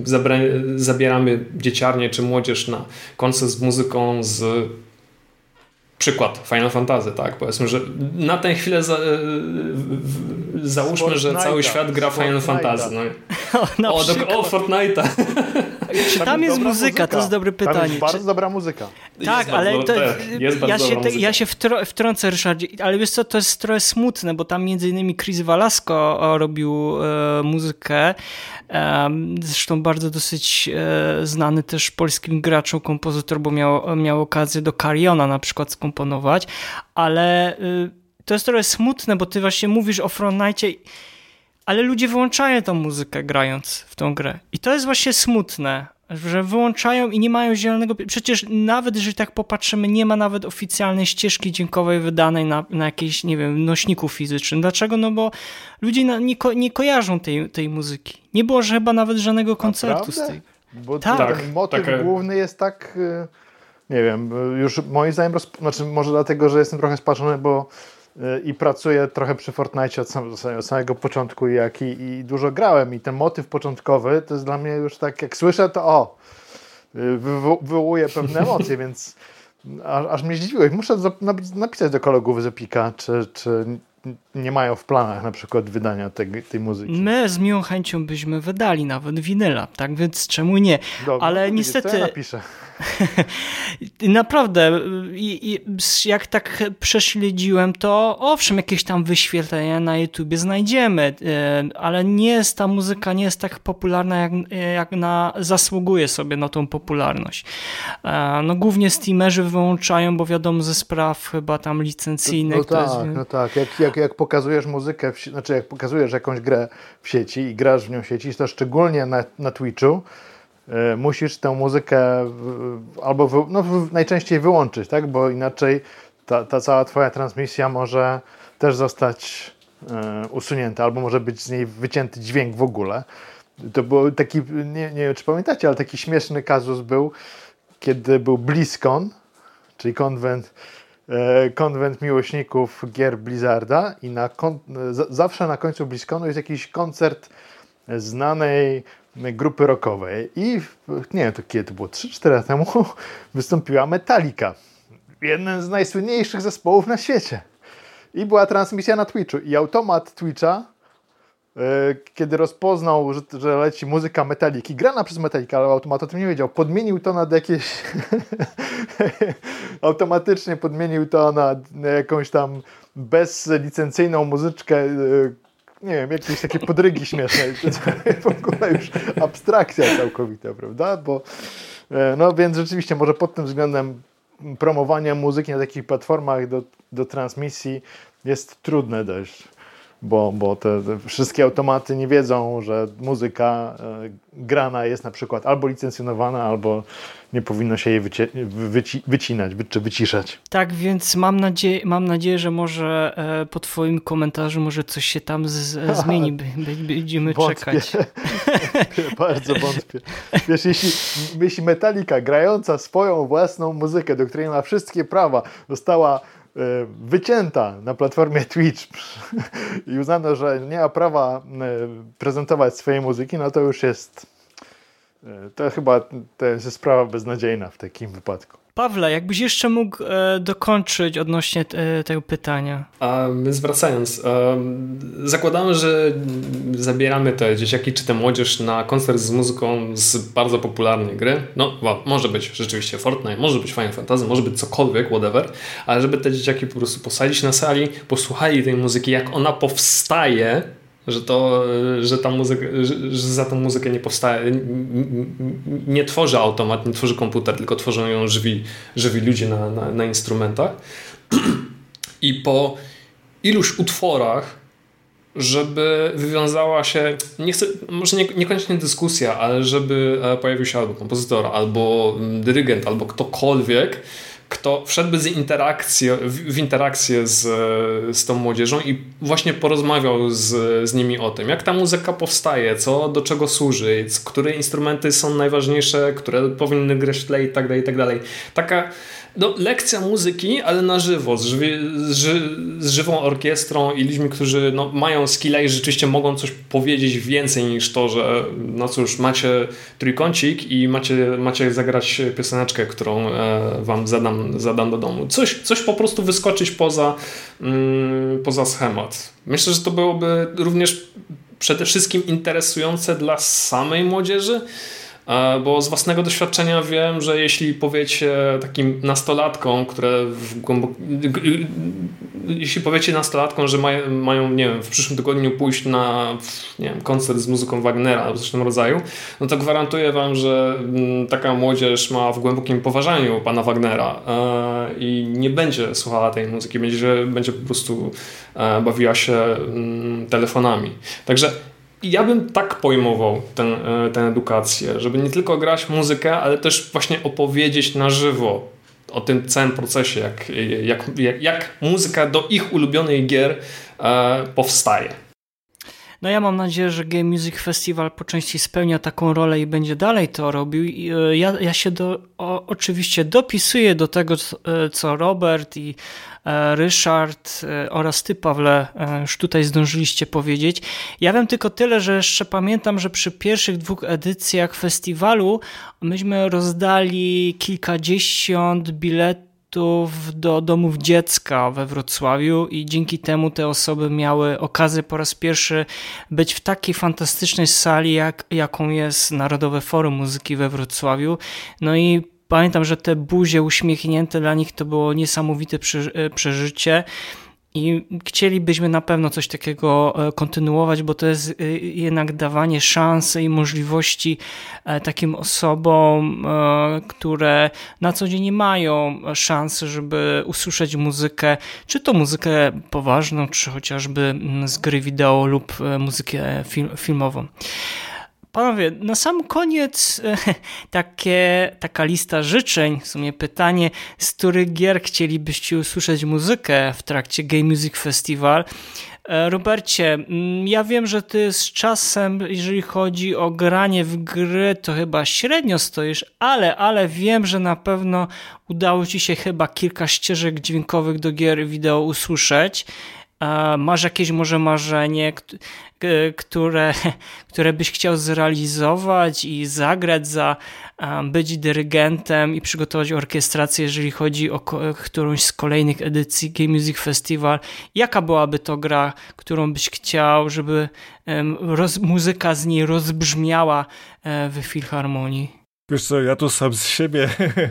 e, zabieramy dzieciarnię czy młodzież na koncert z muzyką z przykład Final Fantasy, tak? Powiedzmy, że na tę chwilę za, e, załóżmy, że cały świat gra Final Fantasy. No. O, o, do, o Fortnite'a. Czy tam, tam jest muzyka? muzyka? To jest dobre pytanie. Tam jest bardzo Czy... dobra muzyka. Tak, jest ale to, ja, się, te, ja się wtro, wtrącę, Ryszardzie, ale wiesz co, to jest trochę smutne, bo tam między innymi Chris Valasko robił e, muzykę, e, zresztą bardzo dosyć e, znany też polskim graczom, kompozytor, bo miał, miał okazję do Cariona na przykład skomponować, ale y, to jest trochę smutne, bo ty właśnie mówisz o Frontnite ale ludzie wyłączają tą muzykę grając w tą grę. I to jest właśnie smutne, że wyłączają i nie mają zielonego. Przecież nawet jeżeli tak popatrzymy, nie ma nawet oficjalnej ścieżki dźwiękowej wydanej na, na jakiejś, nie wiem, nośniku fizycznym. Dlaczego? No bo ludzie na, nie, ko, nie kojarzą tej, tej muzyki. Nie było że chyba nawet żadnego koncertu Naprawdę? z tej. Bo tak. ten motyw Taka... główny jest tak, y, nie wiem, już moim zdaniem, roz... znaczy może dlatego, że jestem trochę spaczony, bo i pracuję trochę przy Fortnite od, sam, od samego początku jak i, i, dużo grałem i ten motyw początkowy to jest dla mnie już tak, jak słyszę to o, wy, wywołuje pewne emocje, więc aż, aż mnie zdziwiłeś. Muszę napisać do kolegów z Epika, czy, czy nie mają w planach na przykład wydania tej, tej muzyki. My z miłą chęcią byśmy wydali nawet winyla, tak więc czemu nie? Dobrze, Ale niestety... Ja napiszę. Naprawdę, jak tak prześledziłem, to owszem, jakieś tam wyświetlenia na YouTubie znajdziemy, e, ale nie jest ta muzyka nie jest tak popularna, jak, jak na, zasługuje sobie na tą popularność. E, no głównie Steamerzy wyłączają, bo wiadomo ze spraw chyba tam licencyjnych. No, no tak, jest... no tak. Jak, jak, jak pokazujesz muzykę, w, znaczy jak pokazujesz jakąś grę w sieci i grasz w nią w sieci, to szczególnie na, na Twitchu, E, musisz tę muzykę albo no, najczęściej wyłączyć, tak? bo inaczej ta, ta cała twoja transmisja może też zostać e, usunięta, albo może być z niej wycięty dźwięk w ogóle. To był taki, nie, nie wiem czy pamiętacie, ale taki śmieszny kazus był, kiedy był BlizzCon, czyli konwent, konwent miłośników gier Blizzarda i na zawsze na końcu BlizzConu jest jakiś koncert znanej grupy rockowej i nie wiem, to kiedy to było, 3-4 lata temu wystąpiła Metallica. Jeden z najsłynniejszych zespołów na świecie. I była transmisja na Twitchu i automat Twitcha kiedy rozpoznał, że, że, leci muzyka Metaliki, grana przez Metallica, ale automat o tym nie wiedział, podmienił to na jakieś automatycznie podmienił to na, jakąś tam bezlicencyjną muzyczkę, yy, nie wiem, jakieś takie podrygi śmieszne. w ogóle już abstrakcja całkowita, prawda? Bo, e, no więc rzeczywiście może pod tym względem promowania muzyki na takich platformach do, do transmisji jest trudne dość bo, bo te, te, wszystkie automaty nie wiedzą, że muzyka e, grana jest na przykład albo licencjonowana, albo nie powinno się jej wyci wyci wycinać czy wyciszać. Tak, więc mam, nadzieję, mam nadzieję, że może e, po Twoim komentarzu może coś się tam z, zmieni. Będziemy wątpię. czekać. Bardzo wątpię. Wiesz, jeśli, jeśli Metallica grająca swoją własną muzykę, do której ma wszystkie prawa, została E, wycięta na platformie Twitch i uznano, że nie ma prawa e, prezentować swojej muzyki, no to już jest e, to chyba to jest sprawa beznadziejna w takim wypadku. Pawle, jakbyś jeszcze mógł e, dokończyć odnośnie e, tego pytania. A zwracając, e, zakładamy, że zabieramy te dzieciaki czy tę młodzież na koncert z muzyką z bardzo popularnej gry. No, wow, może być rzeczywiście Fortnite, może być Final Fantasy, może być cokolwiek, whatever, ale żeby te dzieciaki po prostu posadzić na sali, posłuchali tej muzyki, jak ona powstaje, że to, że ta muzyka, że, że za tą muzykę nie powstaje, nie, tworzy automat, nie tworzy komputer, tylko tworzą ją żywi, żywi ludzie na, na, na instrumentach. I po iluś utworach, żeby wywiązała się, nie chcę, może nie, niekoniecznie dyskusja, ale żeby e, pojawił się albo kompozytor, albo dyrygent, albo ktokolwiek, kto wszedłby z interakcję, w, interakcję z, z tą młodzieżą i właśnie porozmawiał z, z nimi o tym, jak ta muzyka powstaje, co do czego służy, które instrumenty są najważniejsze, które powinny grać w tle i tak dalej, i tak dalej. Taka no, lekcja muzyki, ale na żywo, z, żywi, z, z, żywą orkiestrą i ludźmi, którzy no, mają skilla i rzeczywiście mogą coś powiedzieć więcej niż to, że no cóż, macie trójkącik i macie, macie zagrać pioseneczkę, którą e, wam zadam, zadam do domu. Coś, coś po prostu wyskoczyć poza, mm, poza schemat. Myślę, że to byłoby również przede wszystkim interesujące dla samej młodzieży, bo z własnego doświadczenia wiem, że jeśli powiecie takim nastolatkom, które jeśli powiecie nastolatkom, że mają, mają, nie wiem, w przyszłym tygodniu pójść na nie wiem, koncert z muzyką Wagnera albo coś w tym rodzaju, no to gwarantuję wam, że mm, taka młodzież ma w głębokim poważaniu pana Wagnera e, i nie będzie słuchała tej muzyki, będzie, będzie po prostu e, bawiła się mm, telefonami. Także ja bym tak pojmował ten, tę edukację, żeby nie tylko grać muzykę, ale też właśnie opowiedzieć na żywo o tym całym procesie, jak, jak, jak, jak muzyka do ich ulubionej gier e, powstaje. No ja mam nadzieję, że Game Music Festival po części spełnia taką rolę i będzie dalej to robił. E, ja, ja się do, o, oczywiście dopisuję do tego, co Robert i E, Ryszard e, oraz ty, Pawle, e, już tutaj zdążyliście powiedzieć. Ja wiem tylko tyle, że jeszcze pamiętam, że przy pierwszych dwóch edycjach festiwalu myśmy rozdali kilkadziesiąt biletów do domów dziecka we Wrocławiu i dzięki temu te osoby miały okazję po raz pierwszy być w takiej fantastycznej sali, jak, jaką jest Narodowe Forum Muzyki we Wrocławiu. No i Pamiętam, że te buzie uśmiechnięte dla nich to było niesamowite przeżycie. I chcielibyśmy na pewno coś takiego e, kontynuować, bo to jest e, jednak dawanie szansy i możliwości takim osobom, które na co dzień nie mają szansy, żeby usłyszeć muzykę, czy to muzykę poważną, czy chociażby mm, z gry wideo lub muzykę filmową. Panowie, na sam koniec takie, taka lista życzeń, w sumie pytanie, z których gier chcielibyście usłyszeć muzykę w trakcie Game Music Festival? E, Robercie, mm, ja wiem, że ty z czasem, jeżeli chodzi o granie w gry, to chyba średnio stoisz, ale, ale wiem, że na pewno udało ci się chyba kilka ścieżek dźwiękowych do gier wideo usłyszeć. Masz jakieś może marzenie, które, które byś chciał zrealizować i zagrać za być dyrygentem i przygotować orkiestrację, jeżeli chodzi o którąś z kolejnych edycji Game Music Festival? Jaka byłaby to gra, którą byś chciał, żeby roz, muzyka z niej rozbrzmiała e, w filharmonii? Wiesz co, ja tu sam z siebie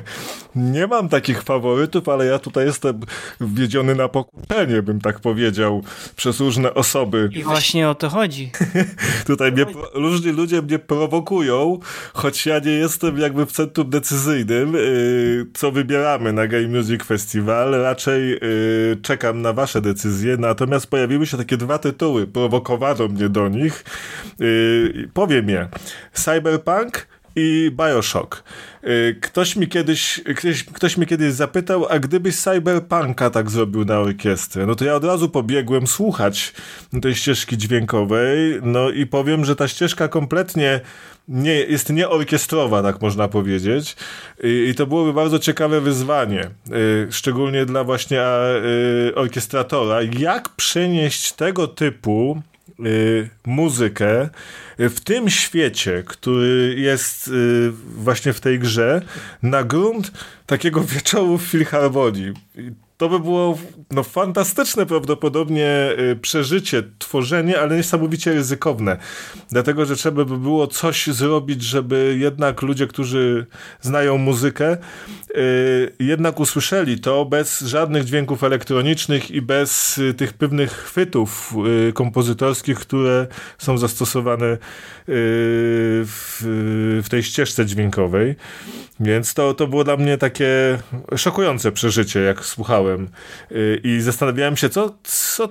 nie mam takich faworytów, ale ja tutaj jestem wwiedziony na pokuszenie, bym tak powiedział, przez różne osoby. I właśnie o to chodzi. tutaj mnie, różni ludzie mnie prowokują, choć ja nie jestem jakby w centrum decyzyjnym, yy, co wybieramy na Game Music Festival. Raczej yy, czekam na wasze decyzje, natomiast pojawiły się takie dwa tytuły, prowokowano mnie do nich. Yy, powiem je. Cyberpunk i Bioshock. Y, ktoś mi kiedyś, ktoś, ktoś mi kiedyś zapytał, a gdybyś Cyberpunka tak zrobił na orkiestrę, no to ja od razu pobiegłem słuchać tej ścieżki dźwiękowej, no i powiem, że ta ścieżka kompletnie nie, jest nieorkiestrowa, tak można powiedzieć. I, I, to byłoby bardzo ciekawe wyzwanie, y, szczególnie dla właśnie y, orkiestratora, jak przenieść tego typu muzykę w tym świecie, który jest y, właśnie w tej grze, na grunt takiego wieczoru w Filharmonii to by było no, fantastyczne prawdopodobnie y, przeżycie, tworzenie, ale niesamowicie ryzykowne. Dlatego, że trzeba by było coś zrobić, żeby jednak ludzie, którzy znają muzykę, y, jednak usłyszeli to bez żadnych dźwięków elektronicznych i bez y, tych pewnych chwytów kompozytorskich, które są zastosowane w, w tej ścieżce dźwiękowej. Więc to, to było dla mnie takie szokujące przeżycie, jak słuchałem. Y, I zastanawiałem się, co, co,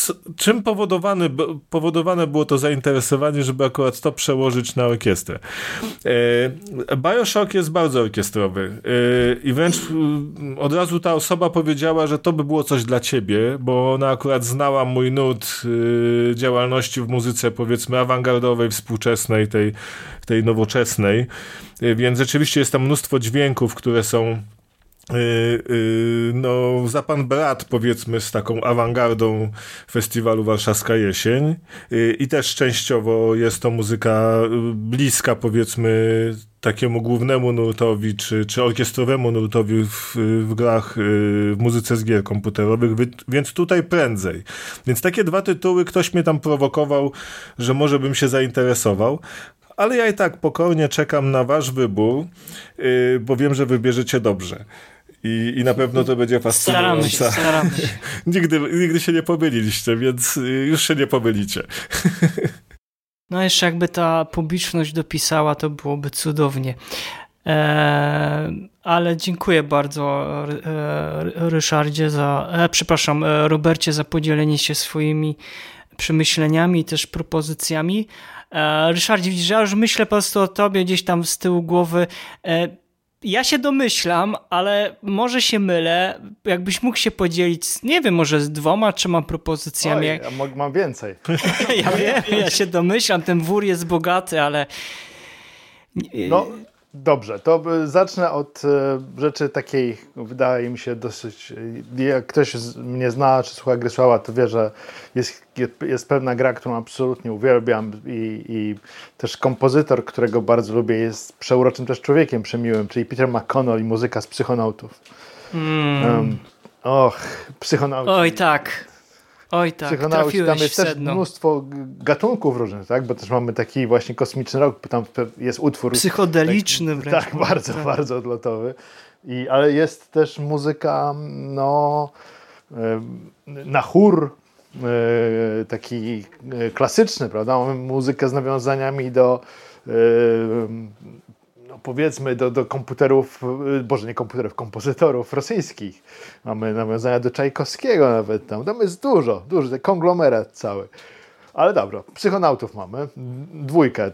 co, czym powodowane, powodowane było to zainteresowanie, żeby akurat to przełożyć na orkiestrę? E, Bioshock jest bardzo orkiestrowy e, i wręcz od razu ta osoba powiedziała, że to by było coś dla ciebie, bo ona akurat znała mój nut działalności w muzyce powiedzmy awangardowej, współczesnej, tej, tej nowoczesnej, więc rzeczywiście jest tam mnóstwo dźwięków, które są Y, y, no, za pan brat, powiedzmy, z taką awangardą festiwalu Warszawska Jesień. Y, I też częściowo jest to muzyka bliska, powiedzmy, takiemu głównemu nurtowi, czy, czy orkiestrowemu nurtowi w, w grach, w muzyce z gier komputerowych, więc tutaj prędzej. Więc takie dwa tytuły ktoś mnie tam prowokował, że może bym się zainteresował ale ja i tak pokornie czekam na wasz wybór, bo wiem, że wybierzecie dobrze. I, I na pewno to będzie fascynujące. Staramy się, staramy się. nigdy, nigdy się nie pomyliliście, więc y, już się nie pomylicie. No jeszcze jakby ta publiczność dopisała, to byłoby cudownie. Eee, ale dziękuję bardzo e, Ryszardzie za, e, przepraszam, e, Robercie za podzielenie się swoimi przemyśleniami i też propozycjami. E, Ryszardzie, widzisz, ja już myślę po prostu o tobie gdzieś tam z tyłu głowy. Ja się domyślam, ale może się mylę. Jakbyś mógł się podzielić, nie wiem, może z dwoma, trzema propozycjami. Oj, ja mam więcej. ja wiem, ja się domyślam, ten wór jest bogaty, ale. No, Dobrze, to zacznę od e, rzeczy takiej, wydaje mi się dosyć, e, jak ktoś mnie zna, czy słucha gry słała, to wie, że jest, jest pewna gra, którą absolutnie uwielbiam i, i też kompozytor, którego bardzo lubię, jest przeuroczym też człowiekiem przemiłym, czyli Peter McConnell i muzyka z Psychonautów. Mm. Um, och, Psychonauci. Oj tak, Oj tak, Psychonauci, tam jest też mnóstwo gatunków różnych, tak? Bo też mamy taki właśnie kosmiczny rok, tam jest utwór... Psychodeliczny tak, wręcz. Tak, bardzo, tak. bardzo odlotowy. I, ale jest też muzyka, no, na chór, e, taki e, klasyczny, prawda? Mamy muzykę z nawiązaniami do powiedzmy do, do komputerów, y, boże nie komputerów, kompozytorów rosyjskich. Mamy nawiązania do Czajkowskiego nawet tam. Tam jest dużo, dużo, konglomerat cały. Ale dobra, psychonautów mamy, dwójkę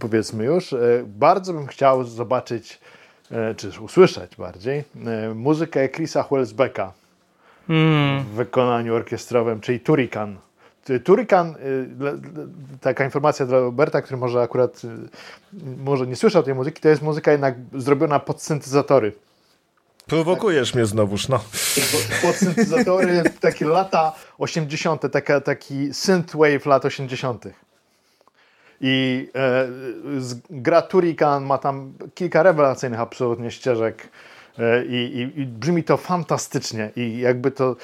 powiedzmy już. E, bardzo bym chciał zobaczyć, e, czy usłyszeć bardziej, e, muzykę Chrisa Huelsbecka mm. w wykonaniu orkiestrowym, czyli Turikan. Turikan, y, taka informacja dla Roberta, który może akurat y, może nie słyszał tej muzyki, to jest muzyka jednak zrobiona pod syntezatory. Prowokujesz tak. mnie znowuż, no. Pod syntezatory, takie lata 80., taka, taki synthwave lat 80. I e, gra Turikan ma tam kilka rewelacyjnych absolutnie ścieżek e, i, i brzmi to fantastycznie i jakby to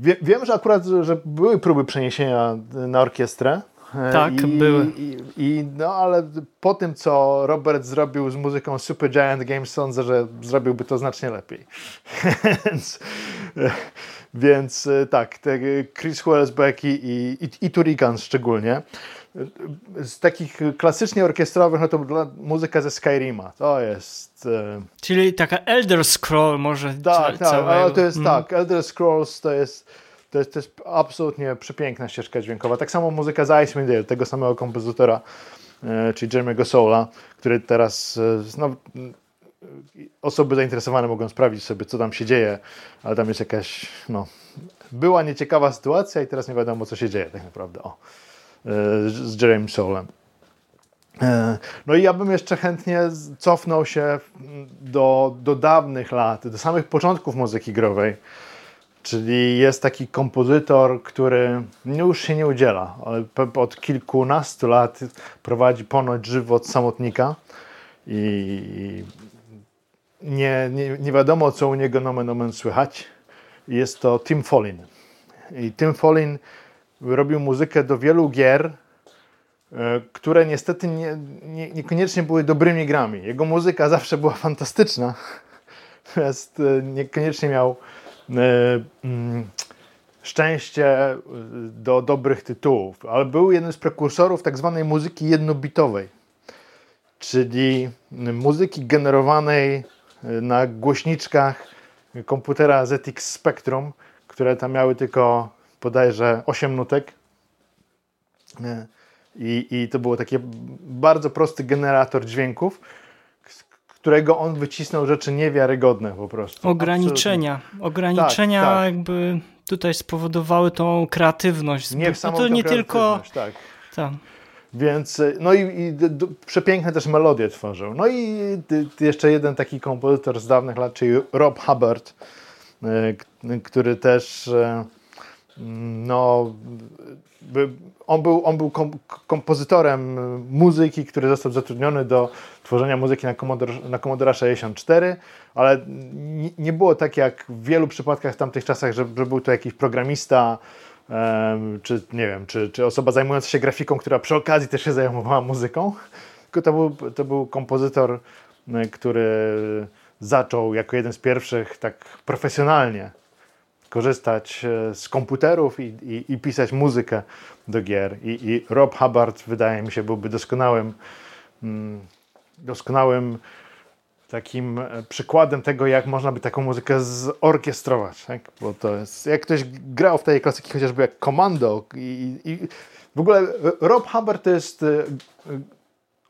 Wie, wiem, że akurat że były próby przeniesienia na orkiestrę. E, tak, I, były. I, I, no, ale po tym, co Robert zrobił z muzyką Super Giant Games, sądzę, że zrobiłby to znacznie lepiej. więc, e, więc e, tak, Chris Wellsbeck i, i, i szczególnie z takich klasycznie orkiestrowych, no to muzyka ze Skyrima. To jest... E... Czyli taka Elder Scroll może Tak, tak, ale to jest mm. tak, Elder Scrolls to jest, to jest, to jest absolutnie przepiękna ścieżka dźwiękowa. Tak samo muzyka z Icewind Dale, tego samego kompozytora, e, czyli Jeremy'ego Soula, który teraz e, no, osoby zainteresowane mogą sprawdzić sobie, co tam się dzieje, ale tam jest jakaś, no, była nieciekawa sytuacja i teraz nie wiadomo, co się dzieje tak naprawdę. O z Jeremy Soulem. E, no i ja bym jeszcze chętnie cofnął się do, do dawnych lat, do samych początków muzyki growej. Czyli jest taki kompozytor, który już się nie udziela, od kilkunastu lat prowadzi ponoć żywot samotnika i nie, nie, nie wiadomo, co u niego nomen omen słychać. Jest to Tim Follin. I Tim Follin robił muzykę do wielu gier, e, które niestety nie, nie, niekoniecznie były dobrymi grami. Jego muzyka zawsze była fantastyczna, natomiast e, niekoniecznie miał e, mm, szczęście do dobrych tytułów, ale był jednym z prekursorów tak zwanej muzyki jednobitowej, czyli muzyki generowanej na głośniczkach komputera ZX Spectrum, które tam miały tylko bodajże 8 nutek. E, I, I to było takie bardzo prosty generator dźwięków, z którego on wycisnął rzeczy niewiarygodne po prostu. Ograniczenia. Absolutnie. Ograniczenia Tak, tak. jakby tutaj spowodowały tą kreatywność. Bo to Niesamowitą nie tylko... Tak. Tak. Więc, e, no i, i d, d, przepiękne też melodie tworzył. No i d, jeszcze jeden taki kompozytor z dawnych lat, czyli Rob Hubbard, k- który też e, no, on był, on był kom, kompozytorem muzyki, który został zatrudniony do tworzenia muzyki na Commodore, na Commodore 64, ale nie, było tak jak w wielu przypadkach w tamtych czasach, że, że był to jakiś programista, czy nie wiem, czy, czy osoba zajmująca się grafiką, która przy okazji też się zajmowała muzyką, tylko to był, to był kompozytor, który zaczął jako jeden z pierwszych tak profesjonalnie korzystać e, z komputerów i, i, i pisać muzykę do gier. I, I Rob Hubbard, wydaje mi się, byłby doskonałym, mm, doskonałym takim e, przykładem tego, jak można by taką muzykę zorkiestrować. Tak? Bo to jest, jak ktoś grał w tej klasyki chociażby jak Commando i, i w ogóle Rob Hubbard to jest e,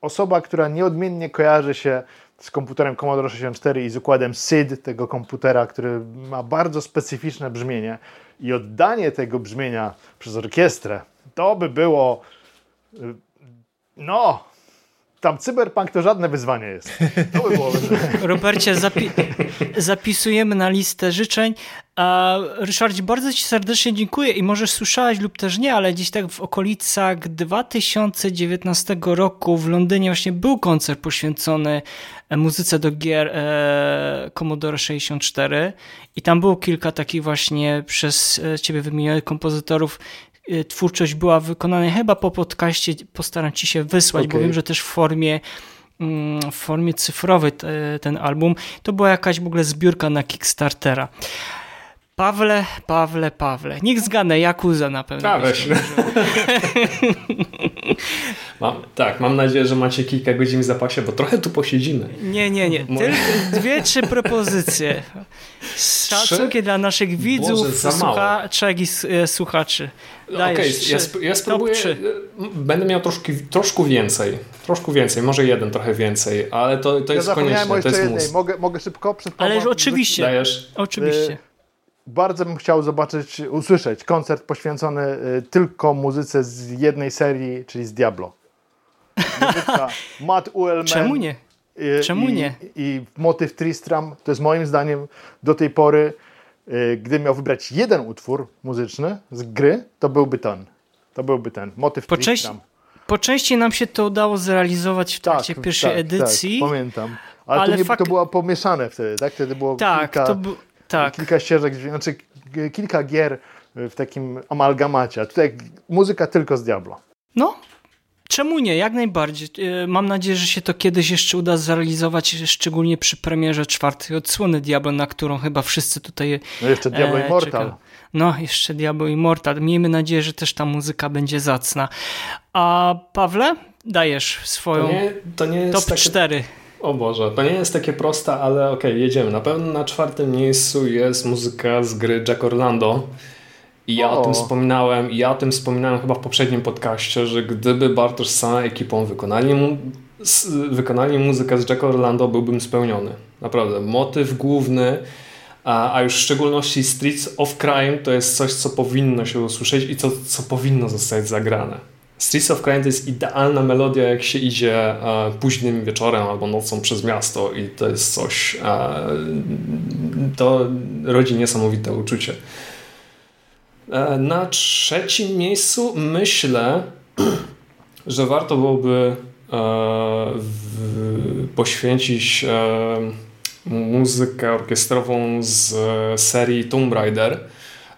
osoba, która nieodmiennie kojarzy się z komputerem Commodore 64 i z układem SID tego komputera, który ma bardzo specyficzne brzmienie i oddanie tego brzmienia przez orkiestrę, to by było y, no, tam cyberpunk to żadne wyzwanie jest. To by było Robercie, zapi zapisujemy na listę życzeń. A bardzo Ci serdecznie dziękuję i może słyszałeś lub też nie, ale gdzieś tak w okolicach 2019 roku w Londynie właśnie był koncert poświęcony muzyce do gier e, Commodore 64 i tam było kilka takich właśnie przez e, Ciebie wymienionych kompozytorów e, twórczość była wykonana chyba po podcaście, postaram Ci się wysłać, okay. bo wiem, że też w formie w formie cyfrowej te, ten album, to była jakaś w ogóle zbiórka na Kickstartera. Pawle, Pawle, Pawle. Niech zgadnę, Jakuza na pewno. Weź. mam, tak, mam nadzieję, że macie kilka godzin w zapasie, bo trochę tu posiedzimy. Nie, nie, nie. Tylko dwie, trzy propozycje. Z szacunkiem dla naszych widzów, słuchaczek i słuchaczy. Okej, okay, ja, sp ja spróbuję. Będę miał troszkę, troszkę więcej. Troszkę więcej, może jeden trochę więcej, ale to, to ja jest konieczne. To jest jednej. Mogę, mogę szybko przed Ale oczywiście. Dajesz? Oczywiście. Bardzo bym chciał zobaczyć, usłyszeć koncert poświęcony y, tylko muzyce z jednej serii, czyli z Diablo. Muzyka Matt Uelmen. Czemu nie? Czemu i, nie? I motyw Tristram to jest moim zdaniem do tej pory, y, gdybym miał wybrać jeden utwór muzyczny z gry, to byłby ten. To byłby ten. Motyw po Tristram. Części, po części nam się to udało zrealizować w trakcie tak, pierwszej tak, edycji. Tak, pamiętam. Ale, ale to, nie, fakt... to było pomieszane wtedy, tak? Wtedy było tak, kilka, to bu... tak. kilka ścieżek, znaczy kilka gier w takim amalgamacie. A tutaj muzyka tylko z Diablo. No, czemu nie? Jak najbardziej. Mam nadzieję, że się to kiedyś jeszcze uda zrealizować, szczególnie przy premierze czwartej odsłony Diablo, na którą chyba wszyscy tutaj No jeszcze Diablo e, Immortal. Czeka. No, jeszcze Diablo Immortal. Miejmy nadzieję, że też ta muzyka będzie zacna. A Pawle, dajesz swoją to nie, to nie jest top takie... 4. O Boże, to nie jest takie proste, ale okej, okay, jedziemy. Na pewno na czwartym miejscu jest muzyka z gry Jack Orlando. I ja o. o tym wspominałem, ja o tym wspominałem chyba w poprzednim podcaście, że gdyby Bartosz z całą ekipą wykonali, mu, wykonali muzykę z Jack Orlando, byłbym spełniony. Naprawdę. Motyw główny, a, a już w szczególności Streets of Crime to jest coś, co powinno się usłyszeć i co, co powinno zostać zagrane. Streets of Crime to jest idealna melodia, jak się idzie e, późnym wieczorem albo nocą przez miasto i to jest coś, e, to rodzi niesamowite uczucie. E, na trzecim miejscu myślę, że warto byłoby w, poświęcić muzykę orkiestrową z serii Tomb Raider.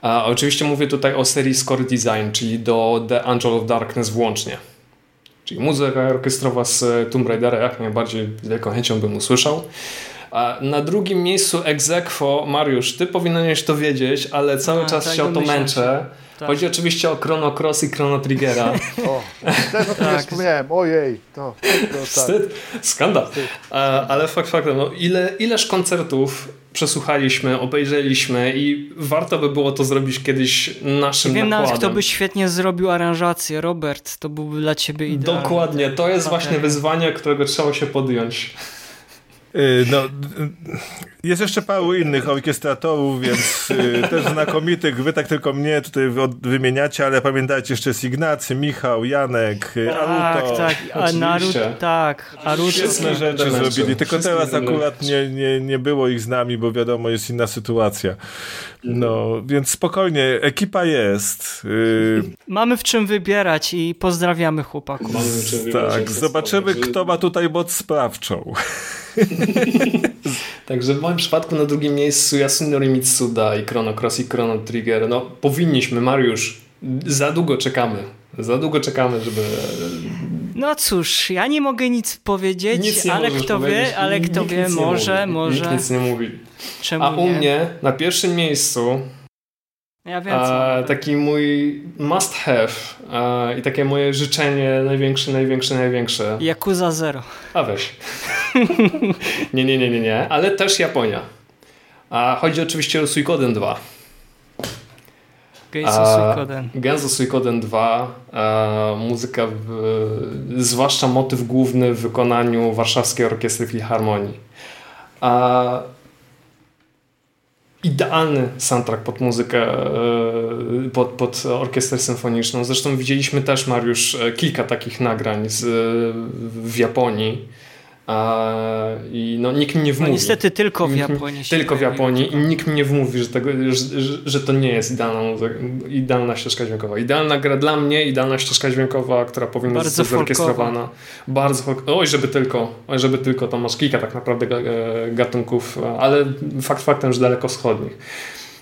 Oczywiście mówię tutaj o serii Score Design, czyli do The Angel of Darkness włącznie. Czyli muzyka orkiestrowa z Tomb Raidera jak najbardziej z wielką chęcią bym usłyszał. A na drugim miejscu egzekwo, Mariusz, ty powinieneś to wiedzieć, ale cały A, czas tak, się o to męczę. Tak. Chodzi oczywiście o Chrono Cross i Chrono Triggera. O, też o tym nie Tak. wspomniałem. Ojej, to, to tak. Wstyd, skandal. A, ale fakt faktem, no ile, ileż koncertów przesłuchaliśmy, obejrzeliśmy i warto by było to zrobić kiedyś naszym Wiem nawet, kto by świetnie zrobił aranżację. Robert, to byłby dla ciebie idealny. Dokładnie, to jest właśnie wyzwanie, którego trzeba się podjąć. Y, No, jest jeszcze paru innych orkiestratorów, więc y, też znakomitych. Wy tak tylko mnie tutaj od- wymieniacie, ale pamiętajcie, jeszcze jest Ignacy, Michał, Janek, y, Tak, Aruto. tak. Oczywiście. Naruto, tak. Aruto. Świetne Różne rzeczy zrobili, tylko teraz akurat nie, nie, nie było ich z nami, bo wiadomo, jest inna sytuacja. No, więc spokojnie, ekipa jest. Y, Mamy w czym wybierać i pozdrawiamy chłopaków. Mamy czym wybrać, tak, zobaczymy, kto ma tutaj moc sprawczą. Także w moim przypadku na drugim miejscu Yasunori Mitsuda i Chrono Cross i Chrono Trigger. No powinniśmy, Mariusz, za długo czekamy. Za długo czekamy, żeby... No cóż, ja nie mogę nic powiedzieć, Nic ale kto powiedzieć. wie, ale kto Nikt wie, może, może. Nikt nic nie mówi. Czemu A u nie? mnie na pierwszym miejscu Ja wiem a, taki mój must have a, i takie moje życzenie największe, największe, największe. Yakuza Zero. A weź. nie, nie, nie, nie, nie, ale też Japonia. A chodzi oczywiście o Suikoden 2. Gates of A, Suikoden. Genzo Suikoden 2, e, muzyka, w, zwłaszcza motyw główny w wykonaniu Warszawskiej Orkiestry Filharmonii. A, idealny soundtrack pod muzykę, e, pod, pod orkiestrę symfoniczną. Zresztą widzieliśmy też, Mariusz, e, kilka takich nagrań z, w Japonii. A, I no, nikt mi nie No wmówi. niestety tylko w. Japonii. Tylko w. Japonii i nikt mi nie wmówi, że, tego, że, że, to nie jest idealna, muzyka- idealna ścieżka dźwiękowa. Idealna gra dla mnie, idealna ścieżka dźwiękowa, która powinna Bardzo zostać zorkiestrowana. Bardzo Oj, żeby tylko, oj, żeby tylko, to masz kilka tak naprawdę e, gatunków, ale fakt faktem, że daleko wschodnich.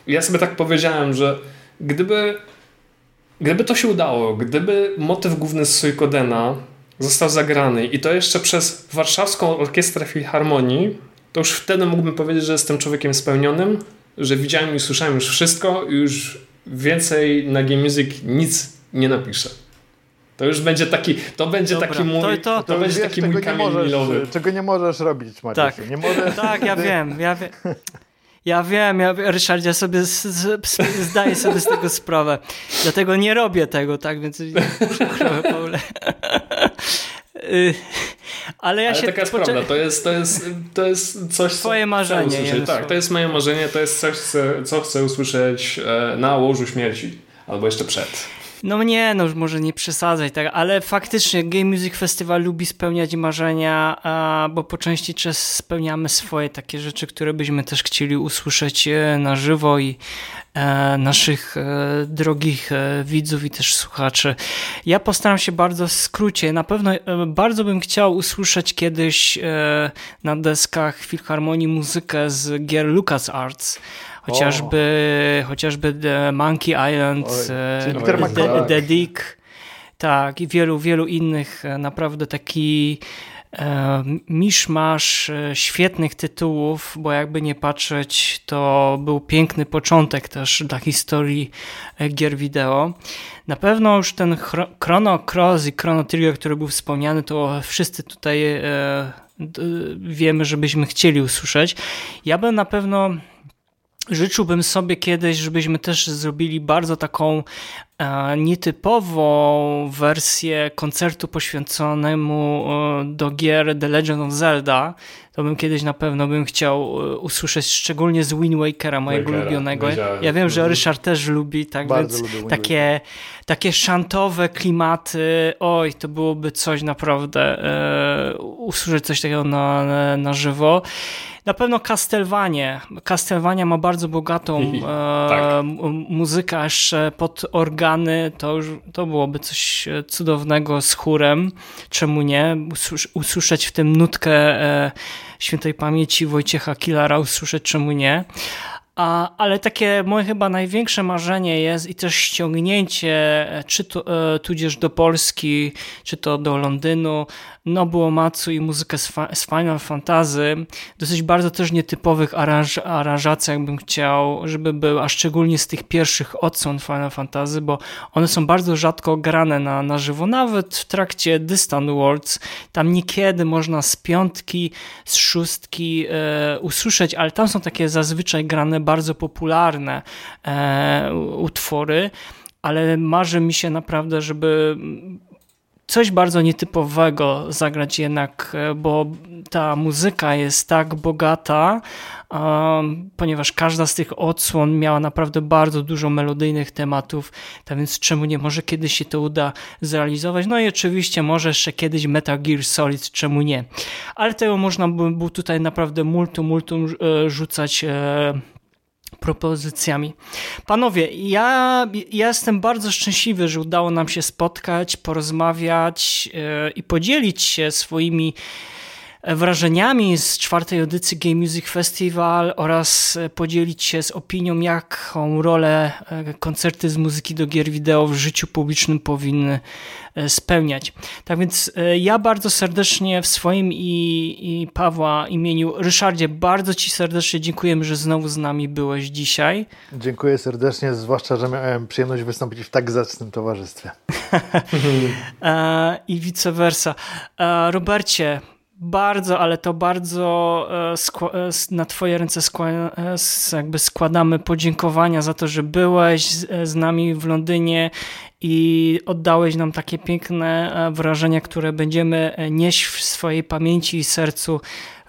Ja sobie tak powiedziałem, że gdyby Gdyby to się udało, gdyby motyw główny z Suikodena został zagrany i to jeszcze przez Warszawską Orkiestrę Filharmonii, to już wtedy mógłbym powiedzieć, że jestem człowiekiem spełnionym, że widziałem i słyszałem już wszystko i już więcej na Game Music nic nie napiszę. To już będzie taki, to będzie Dobra, taki mój, to- to, to- będzie wiesz, taki mój nie kamień możesz, milowy. Czego nie możesz robić, Mariuszu. Tak. Nie możesz, Tak, ja wiem, ja wiem. Ja wiem, ja, Ryszard, ja sobie z, z, zdaję sobie z tego sprawę. Dlatego nie robię tego, tak, więc przykro, Paule. Y, Ale ja Ale się... taka jest prawda, to jest, to jest, to jest coś, Twoje co marzenie, chcę Tak, to jest moje marzenie, to jest coś, co- co chcę usłyszeć e, na łożu śmierci. Albo jeszcze przed. No nie, no może nie przesadzaj, tak, ale faktycznie Game Music Festival lubi spełniać marzenia, bo po części czas spełniamy swoje takie rzeczy, które byśmy też chcieli usłyszeć e, na żywo i e, naszych e, drogich widzów i też słuchaczy. Ja postaram się bardzo w skrócie. Na pewno bardzo bym chciał usłyszeć kiedyś na deskach Filharmonii muzykę z gier LucasArts. Chociażby, chociażby The Monkey Island, Oj, e, Oj, McCullough. tak. The Dick, tak, i wielu, wielu innych. e, Naprawdę taki e, miszmasz świetnych tytułów, bo jakby nie patrzeć, to był piękny początek też dla historii gier wideo. Na pewno już ten Chro- Chrono Cross i Chrono Trigger, który był wspomniany, to wszyscy tutaj wiemy, żebyśmy chcieli usłyszeć. Ja bym na pewno Życzyłbym sobie kiedyś, żebyśmy też zrobili bardzo taką e, nietypową wersję koncertu poświęconemu e, do gier The Legend of Zelda. To bym kiedyś na pewno bym chciał e, usłyszeć, szczególnie z Wind Wakera, mojego Wakera, ulubionego. wiedziałem. Ja wiem, że Mhm. Ryszard też lubi, tak Bardzo więc takie, takie szantowe klimaty, oj, to byłoby coś naprawdę, e, usłyszeć coś takiego na, na żywo. Na pewno Castlevania. Castlevania ma bardzo bogatą e, Tak. muzykę, a jeszcze pod organy to, już, to byłoby coś e, cudownego z chórem. Czemu nie? Usłysz, usłyszeć w tym nutkę e, świętej pamięci Wojciecha Kilara, usłyszeć czemu nie. A, ale takie moje chyba największe marzenie jest i też ściągnięcie, e, czy to, e, tudzież do Polski, czy to do Londynu, Nobuo Matsu i muzykę z, z Final Fantasy, dosyć bardzo też nietypowych aranż, aranżacjach bym chciał, żeby były, a szczególnie z tych pierwszych odsłon Final Fantasy, bo one są bardzo rzadko grane na, na żywo, nawet w trakcie Distant Worlds, tam niekiedy można z piątki, z szóstki e, usłyszeć, ale tam są takie zazwyczaj grane bardzo popularne e, utwory, ale marzy mi się naprawdę, żeby coś bardzo nietypowego zagrać jednak, e, bo ta muzyka jest tak bogata, um, ponieważ każda z tych odsłon miała naprawdę bardzo dużo melodyjnych tematów, tak więc czemu nie, może kiedyś się to uda zrealizować. No i oczywiście może jeszcze kiedyś Metal Gear Solid, czemu nie. Ale tego można by było tutaj naprawdę multum, multum e, rzucać e, propozycjami. Panowie, ja, ja, jestem bardzo szczęśliwy, że udało nam się spotkać, porozmawiać yy, i podzielić się swoimi wrażeniami z czwartej edycji Game Music Festival oraz podzielić się z opinią, jaką rolę e, koncerty z muzyki do gier wideo w życiu publicznym powinny e, spełniać. Tak więc e, ja bardzo serdecznie w swoim i, i Pawła imieniu, Ryszardzie, bardzo Ci serdecznie dziękujemy, że znowu z nami byłeś dzisiaj. Dziękuję serdecznie, zwłaszcza, że miałem przyjemność wystąpić w tak zacnym towarzystwie. I vice versa. Robercie, bardzo, ale to bardzo e, e, na Twoje ręce e, jakby składamy podziękowania za to, że byłeś z nami w Londynie i oddałeś nam takie piękne wrażenia, które będziemy nieść w swojej pamięci i sercu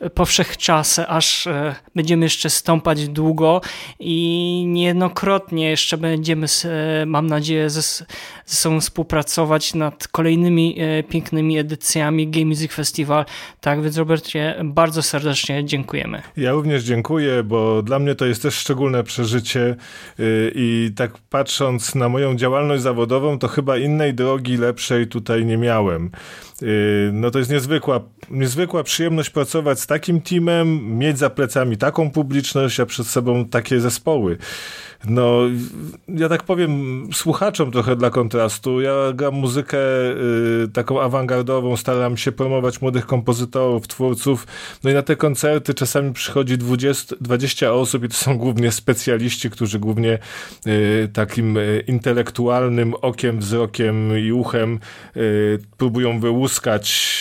po wszechczasy, aż e, będziemy jeszcze stąpać długo i niejednokrotnie jeszcze będziemy, e, mam nadzieję, ze, ze sobą współpracować nad kolejnymi e, pięknymi edycjami Game Music Festival. Tak więc Robercie, bardzo serdecznie dziękujemy. Ja również dziękuję, bo dla mnie to jest też szczególne przeżycie i tak patrząc na moją działalność zawodową, to chyba innej drogi lepszej tutaj nie miałem. No to jest niezwykła, niezwykła przyjemność pracować z takim teamem, mieć za plecami taką publiczność, a przed sobą takie zespoły. No, ja tak powiem słuchaczom trochę dla kontrastu. Ja gram muzykę y, taką awangardową, staram się promować młodych kompozytorów, twórców. No i na te koncerty czasami przychodzi 20, 20 osób i to są głównie specjaliści, którzy głównie y, takim intelektualnym okiem, wzrokiem i uchem y, próbują wyłuskać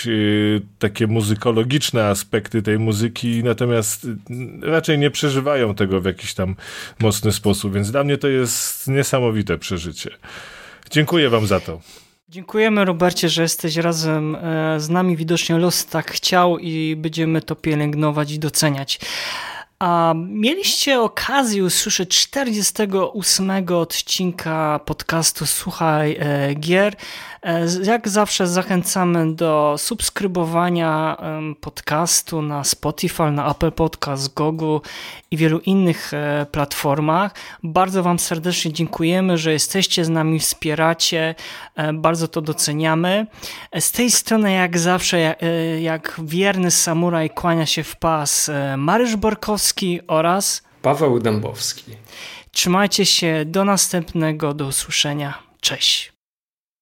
y, takie muzykologiczne aspekty tej muzyki, natomiast y, raczej nie przeżywają tego w jakiś tam mocny sposób więc dla mnie to jest niesamowite przeżycie. Dziękuję Wam za to. Dziękujemy Robercie, że jesteś razem e, z nami. Widocznie los tak chciał i będziemy to pielęgnować i doceniać. A mieliście okazję usłyszeć 48 odcinka podcastu Słuchaj e, Gier. E, jak zawsze zachęcamy do subskrybowania podcastu na Spotify, na Apple Podcast, Google i wielu innych e, platformach. Bardzo Wam serdecznie dziękujemy, że jesteście z nami, wspieracie. E, bardzo to doceniamy. Z tej strony, jak zawsze, jak wierny samuraj kłania się w pas Marysz Borkowski oraz Paweł Dębowski. Trzymajcie się, do następnego, do usłyszenia. Cześć.